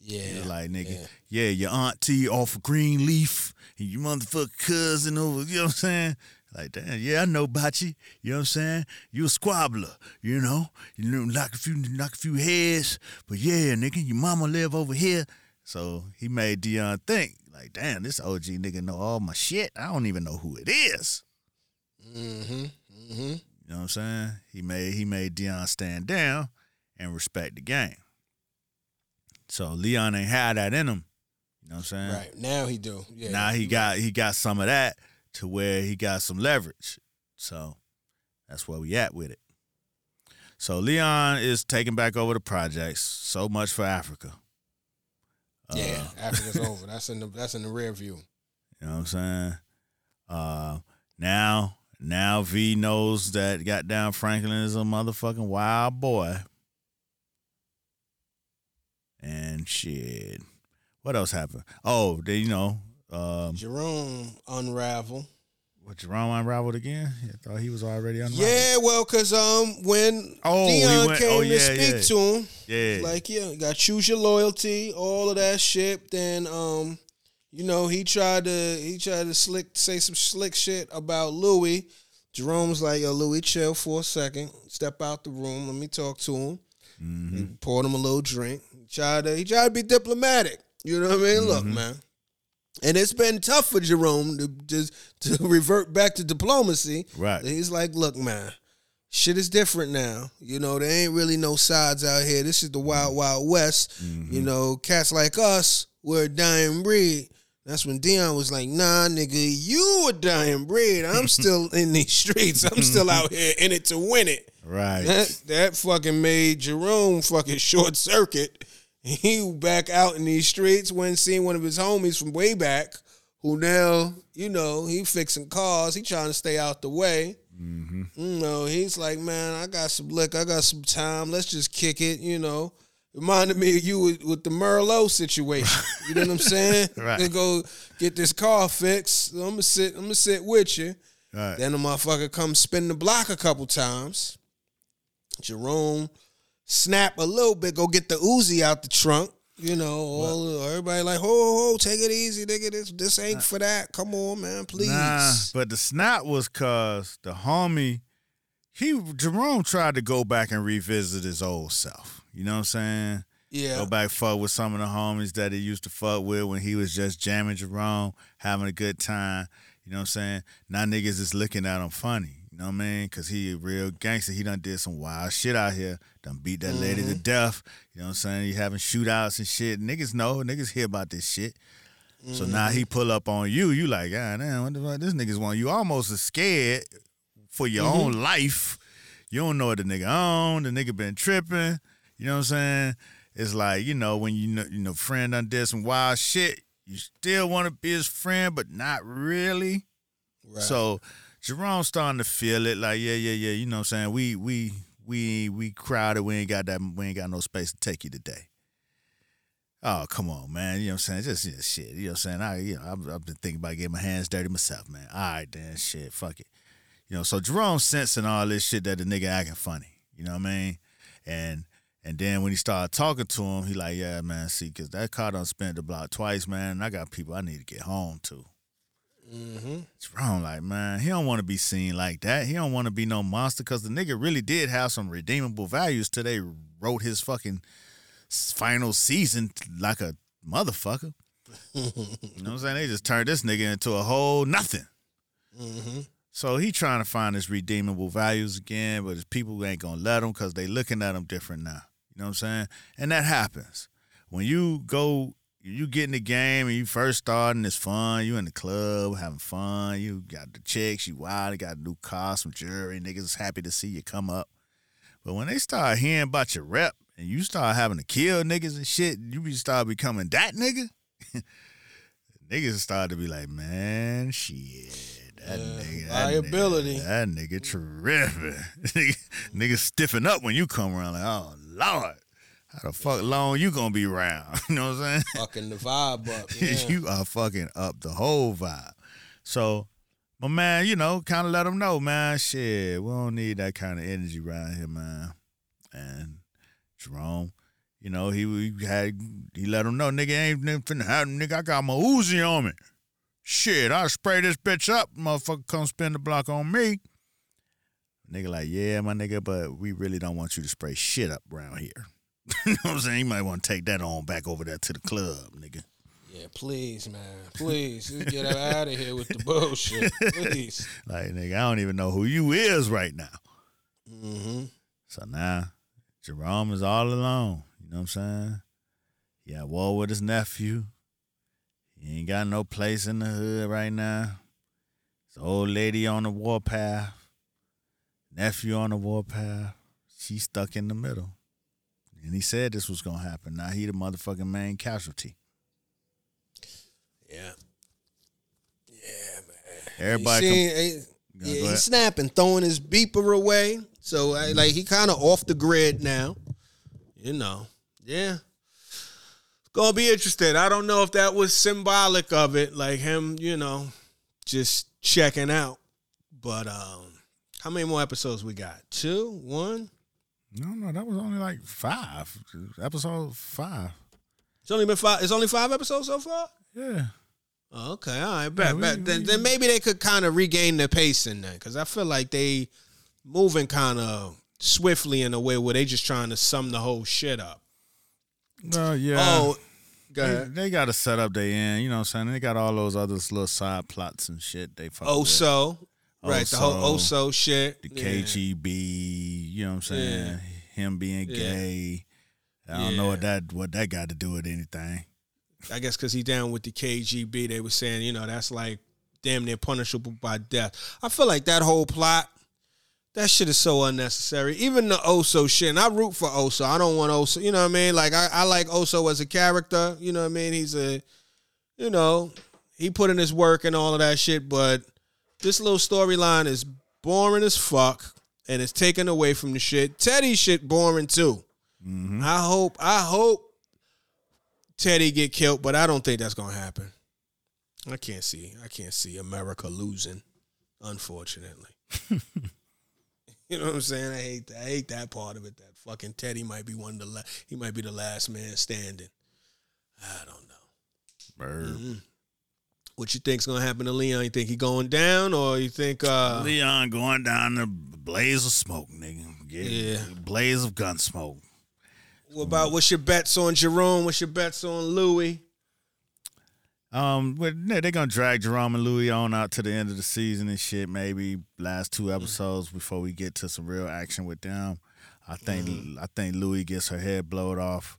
yeah. Like, nigga, yeah. yeah. your auntie off of Greenleaf and your motherfucking cousin over, you know what I'm saying? Like, damn, yeah, I know about you. You know what I'm saying? You a squabbler, you know? You know, knock a few knock a few heads. But yeah, nigga, your mama live over here. So he made Dion think, like, damn, this OG nigga know all my shit. I don't even know who it is. Mm-hmm. Mm-hmm. You know what I'm saying? He made he made Dion stand down and respect the game. So Leon ain't had that in him. You know what I'm saying? Right. Now he do. Yeah. now he got he got some of that to where he got some leverage. So that's where we at with it. So Leon is taking back over the projects. So much for Africa. Yeah, Uh, Africa's over. That's in the that's in the rear view. You know what I'm saying? Uh, now, now V knows that goddamn Franklin is a motherfucking wild boy. And shit. What else happened? Oh, they, you know, um, Jerome unravel. What Jerome unraveled again? I thought he was already unraveled. Yeah, well, cause um when Oh, Dion went- came oh, to speak yeah. to him, yeah. like yeah, you got choose your loyalty, all of that shit. Then um, you know, he tried to he tried to slick say some slick shit about Louie. Jerome's like, yo, Louie, chill for a second. Step out the room. Let me talk to him. Mm-hmm. He poured him a little drink. He tried to he tried to be diplomatic. You know what I mean? Look, Mm-hmm. man. And it's been tough for Jerome to just to revert back to diplomacy. Right. He's like, look, man, shit is different now. You know, there ain't really no sides out here. This is the wild, wild west. Mm-hmm. You know, cats like us, we're a dying breed. That's when Dion was like, nah, nigga, you a dying breed. I'm still in these streets. I'm still out here in it to win it. right. That that fucking made Jerome fucking short circuit. He back out in these streets when seeing one of his homies from way back, who now you know he fixing cars. He trying to stay out the way. Mm-hmm. You know he's like, man, I got some liquor, I got some time. Let's just kick it. You know, reminded me of you with, with the Merlot situation. You know what I'm saying? Right. Gonna go get this car fixed. I'm gonna sit. I'm gonna sit with you. Right. Then the motherfucker come spin the block a couple times. Jerome snap a little bit, go get the Uzi out the trunk. You know, all, everybody like, ho, ho, ho, take it easy, nigga. This this ain't for that. Come on, man, please. Nah, but the snap was cause the homie, he Jerome tried to go back and revisit his old self. You know what I'm saying? yeah, Go back fuck with some of the homies that he used to fuck with when he was just jamming Jerome, having a good time. You know what I'm saying? Now niggas is looking at him funny. You know what I mean? Cause he a real gangster. He done did some wild shit out here. Done beat that lady to death. You know what I'm saying? He having shootouts and shit. Niggas know. Niggas hear about this shit. So now he pull up on you. You like, ah, damn, what the fuck? This niggas want you almost scared for your own life. You don't know what the nigga on. The nigga been tripping. You know what I'm saying? It's like, you know, when you know, you know, friend done did some wild shit, you still want to be his friend, but not really. Right. So Jerome's starting to feel it, like, yeah, yeah, yeah. You know what I'm saying? We we we we crowded, we ain't got that we ain't got no space to take you today. Oh, come on, man. You know what I'm saying? Just, just shit. You know what I'm saying? I you know, I've, I've been thinking about getting my hands dirty myself, man. All right, then shit, fuck it. You know, so Jerome sensing all this shit that the nigga acting funny. You know what I mean? And and then when he started talking to him, he like, yeah, man, see, cause that car done spent the block twice, man. I got people I need to get home to. Mm-hmm. Jerome, like, man, he don't want to be seen like that. He don't want to be no monster because the nigga really did have some redeemable values till they wrote his fucking final season like a motherfucker. you know what I'm saying? They just turned this nigga into a whole nothing. Mm-hmm. So he trying to find his redeemable values again, but his people ain't gonna let him because they looking at him different now. You know what I'm saying? And that happens when you go, you get in the game and you first starting. It's fun. You in the club having fun. You got the chicks. You wild. You got a new car, some jewelry. Niggas is happy to see you come up. But when they start hearing about your rep and you start having to kill niggas and shit, you be start becoming that nigga. niggas start to be like, man, shit, that Yeah, nigga, that liability. Nigga, that nigga tripping. nigga, nigga stiffen up when you come around. Like, oh lord, how the fuck long you gonna be around? you know what I'm saying? Fucking the vibe up. Yeah. you are fucking up the whole vibe. So, my man, you know, kind of let them know, man. Shit, we don't need that kind of energy around here, man. And Jerome, you know, he, he had he let him know, nigga ain't finna have nigga. I got my Uzi on me. Shit, I'll spray this bitch up. Motherfucker, come spin the block on me. Nigga, like, yeah, my nigga, but we really don't want you to spray shit up around here. you know what I'm saying? You might want to take that on back over there to the club, nigga. Yeah, please, man. Please. Just get out of here with the bullshit. Please. Like, nigga, I don't even know who you is right now. Mm-hmm. So now, Jerome is all alone. You know what I'm saying? He at war with his nephew. He ain't got no place in the hood right now. His old lady on the warpath. Nephew on the warpath. She stuck in the middle. And he said this was gonna happen. Now he the motherfucking main casualty. Yeah. Yeah, man. Everybody You com- seen- eh, Yeah, yeah, he's snapping, throwing his beeper away. So I, like he kind of off the grid now. You know. Yeah. It's gonna be interesting. I don't know if that was symbolic of it, like him, you know, just checking out. But um, how many more episodes we got? Two, one. No, no, that was only like five. Episode five. It's only been five. It's only five episodes so far. Yeah. Oh, okay, all right, bet, we- bet. Then, we- then maybe they could kind of regain their pace in there because I feel like they moving kind of swiftly in a way where they just trying to sum the whole shit up. Well, yeah. Oh, go They, ahead. they got to set up their end, you know what I'm saying? They got all those other little side plots and shit they fuck Oh, with. so Oh, right, the whole Oso, Oso shit. The Yeah. KGB, you know what I'm saying? Yeah. Him being Yeah. gay. I don't know what that what that got to do with anything. I guess because he down with the KGB, they were saying, you know, that's like damn near punishable by death. I feel like that whole plot, that shit is so unnecessary. Even the Oso shit, and I root for Oso. I don't want Oso, you know what I mean? Like I, I like Oso as a character, you know what I mean? He's a, you know, he put in his work and all of that shit, but this little storyline is boring as fuck, and it's taken away from the shit. Teddy shit boring too. Mm-hmm. I hope, I hope Teddy get killed, but I don't think that's gonna happen. I can't see, I can't see America losing, unfortunately. you know what I'm saying? I hate that. I hate that part of it. That fucking Teddy might be one of the la- he might be the last man standing. I don't know. Bird. Mhm. What you think's gonna happen to Leon? You think he going down, or you think uh Leon going down the blaze of smoke, nigga. Yeah. Yeah. Blaze of gun smoke. what about what's your bets on Jerome? What's your bets on Louie? Um, but yeah, they're gonna drag Jerome and Louie on out to the end of the season and shit. Maybe last two episodes before we get to some real action with them. I think I think Louie gets her head blowed off.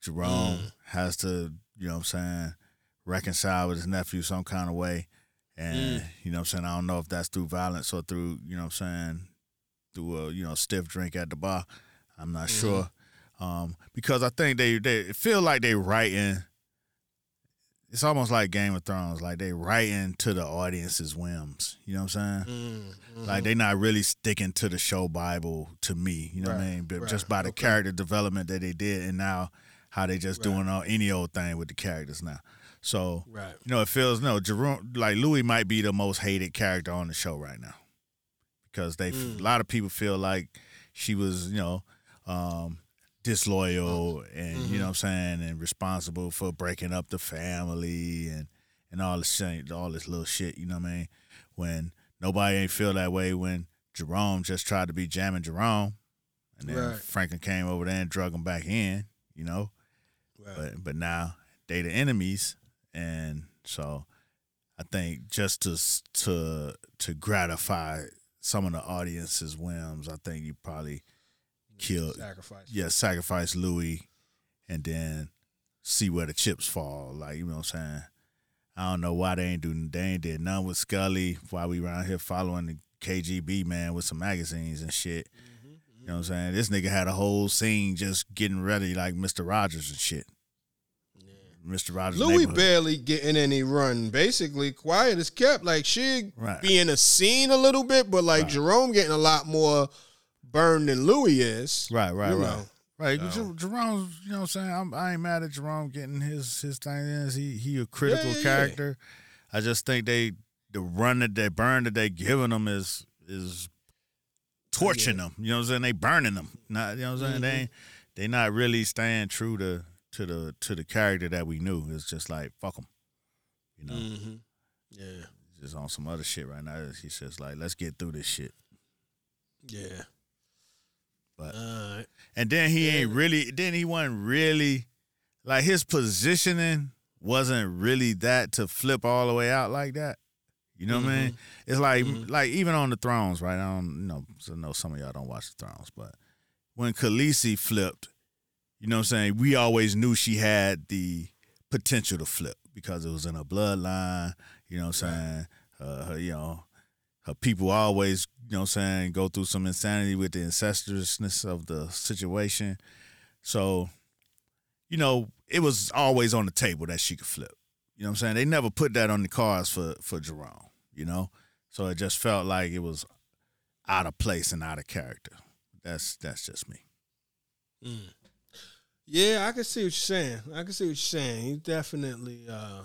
Jerome has to, you know what I'm saying, reconcile with his nephew some kind of way. And mm. you know what I'm saying, I don't know if that's through violence or through, you know what I'm saying, through a, you know, stiff drink at the bar. I'm not mm-hmm. sure. Um, because I think they they feel like they writing it's almost like Game of Thrones, like they writing to the audience's whims. You know what I'm saying? Mm-hmm. Like they not really sticking to the show Bible to me. You know what I mean? But right, just by the okay. character development that they did, and now how they just Right. doing all, any old thing with the characters now. So Right. you know, it feels no Jerome like Louie might be the most hated character on the show right now because they Mm. a lot of people feel like she was you know um, disloyal and Mm-hmm. you know what I'm saying and responsible for breaking up the family and and all this shit, all this little shit. You know what I mean? When nobody ain't feel that way when Jerome just tried to be jamming Jerome, and then Right. Franklin came over there and drug him back in. You know, Right. but but now they the enemies, and so I think just to to to gratify some of the audience's whims, I think you probably kill Sacrifice. yeah sacrifice Louie, and then see where the chips fall. Like you know what I'm saying. I don't know why they ain't doing they ain't did none with Scully while we around here following the KGB man with some magazines and shit. Mm-hmm, you know what I'm mm-hmm. saying? This nigga had a whole scene just getting ready like Mr. Rogers and shit. Mr. Rogers. Louie barely getting any run. Basically, quiet as kept. Like she Right. be in a scene a little bit, but like Right. Jerome getting a lot more burn than Louie is. Right, right, right. know. Right, So- Jerome's, you know what I'm saying? I'm, I ain't mad at Jerome getting his his thing in. He he a critical Yeah, yeah, yeah. character. I just think they the run that they burn that they giving them is is torching them. You know what I'm saying? They burning them. Not you know what I'm saying? They Mm-hmm. ain't, they not really staying true to to the to the character that we knew. It's just like fuck them. You know, Mm-hmm. Yeah. just on some other shit right now. He's just like let's get through this shit. Yeah. But right. And then he ain't really then he wasn't really like his positioning wasn't really that to flip all the way out like that. You know what I mean? It's like like even on the thrones, right? I don't you know, so I know some of y'all don't watch the thrones, but when Khaleesi flipped, you know what I'm saying, we always knew she had the potential to flip because it was in her bloodline, you know what I'm saying? Uh, her, you know, her people always, you know what I'm saying, go through some insanity with the incestuousness of the situation. So, you know, it was always on the table that she could flip. You know what I'm saying? They never put that on the cards for for Jerome, you know? So it just felt like it was out of place and out of character. That's that's just me. Yeah, I can see what you're saying. I can see what you're saying. He's definitely, uh,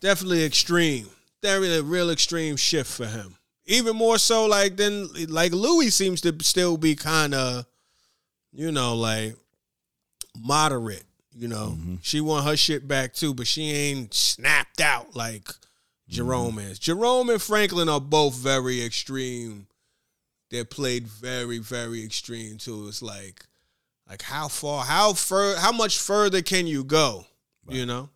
definitely extreme. Definitely a real extreme shift for him. Even more so, like than like Louie seems to still be kind of, you know, like moderate. You know, she want her shit back too, but she ain't snapped out like Jerome is. Jerome and Franklin are both very extreme. They're played very, very extreme too. It's like like how far, how fur, how much further can you go? You know,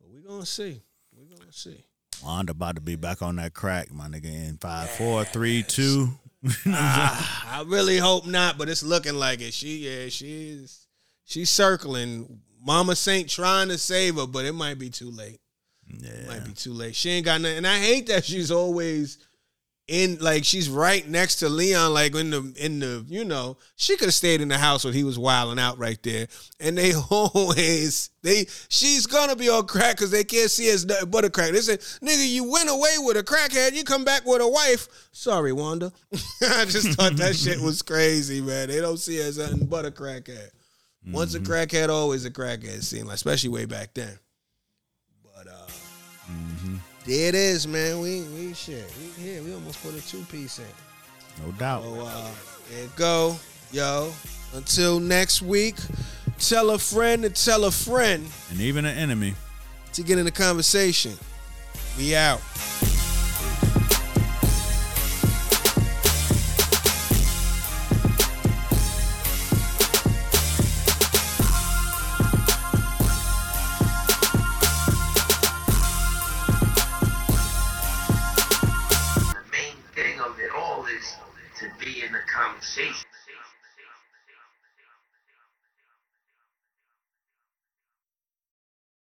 but we gonna see. we're gonna see. Wanda about to be back on that crack, my nigga, in five, four, three, two. Ah, I really hope not, but it's looking like it. She, yeah, she's she's circling. Mama Saint trying to save her, but it might be too late. Yeah, It might be too late. She ain't got nothing. And I hate that she's always in like she's right next to Leon, like in the in the you know she could have stayed in the house when he was wilding out right there. And they always they she's gonna be on crack because they can't see as nothing but a crack. They say, "Nigga, you went away with a crackhead, you come back with a wife." Sorry, Wanda. I just thought that shit was crazy, man. They don't see as nothing but a crackhead. Once a mm-hmm. crackhead, always a crackhead. Seemed like, especially way back then. There it is, man. We we shit. We here. We almost put a two piece in. No doubt. So uh, there you go, yo. Until next week, tell a friend to tell a friend And even an enemy. to get in the conversation. We out.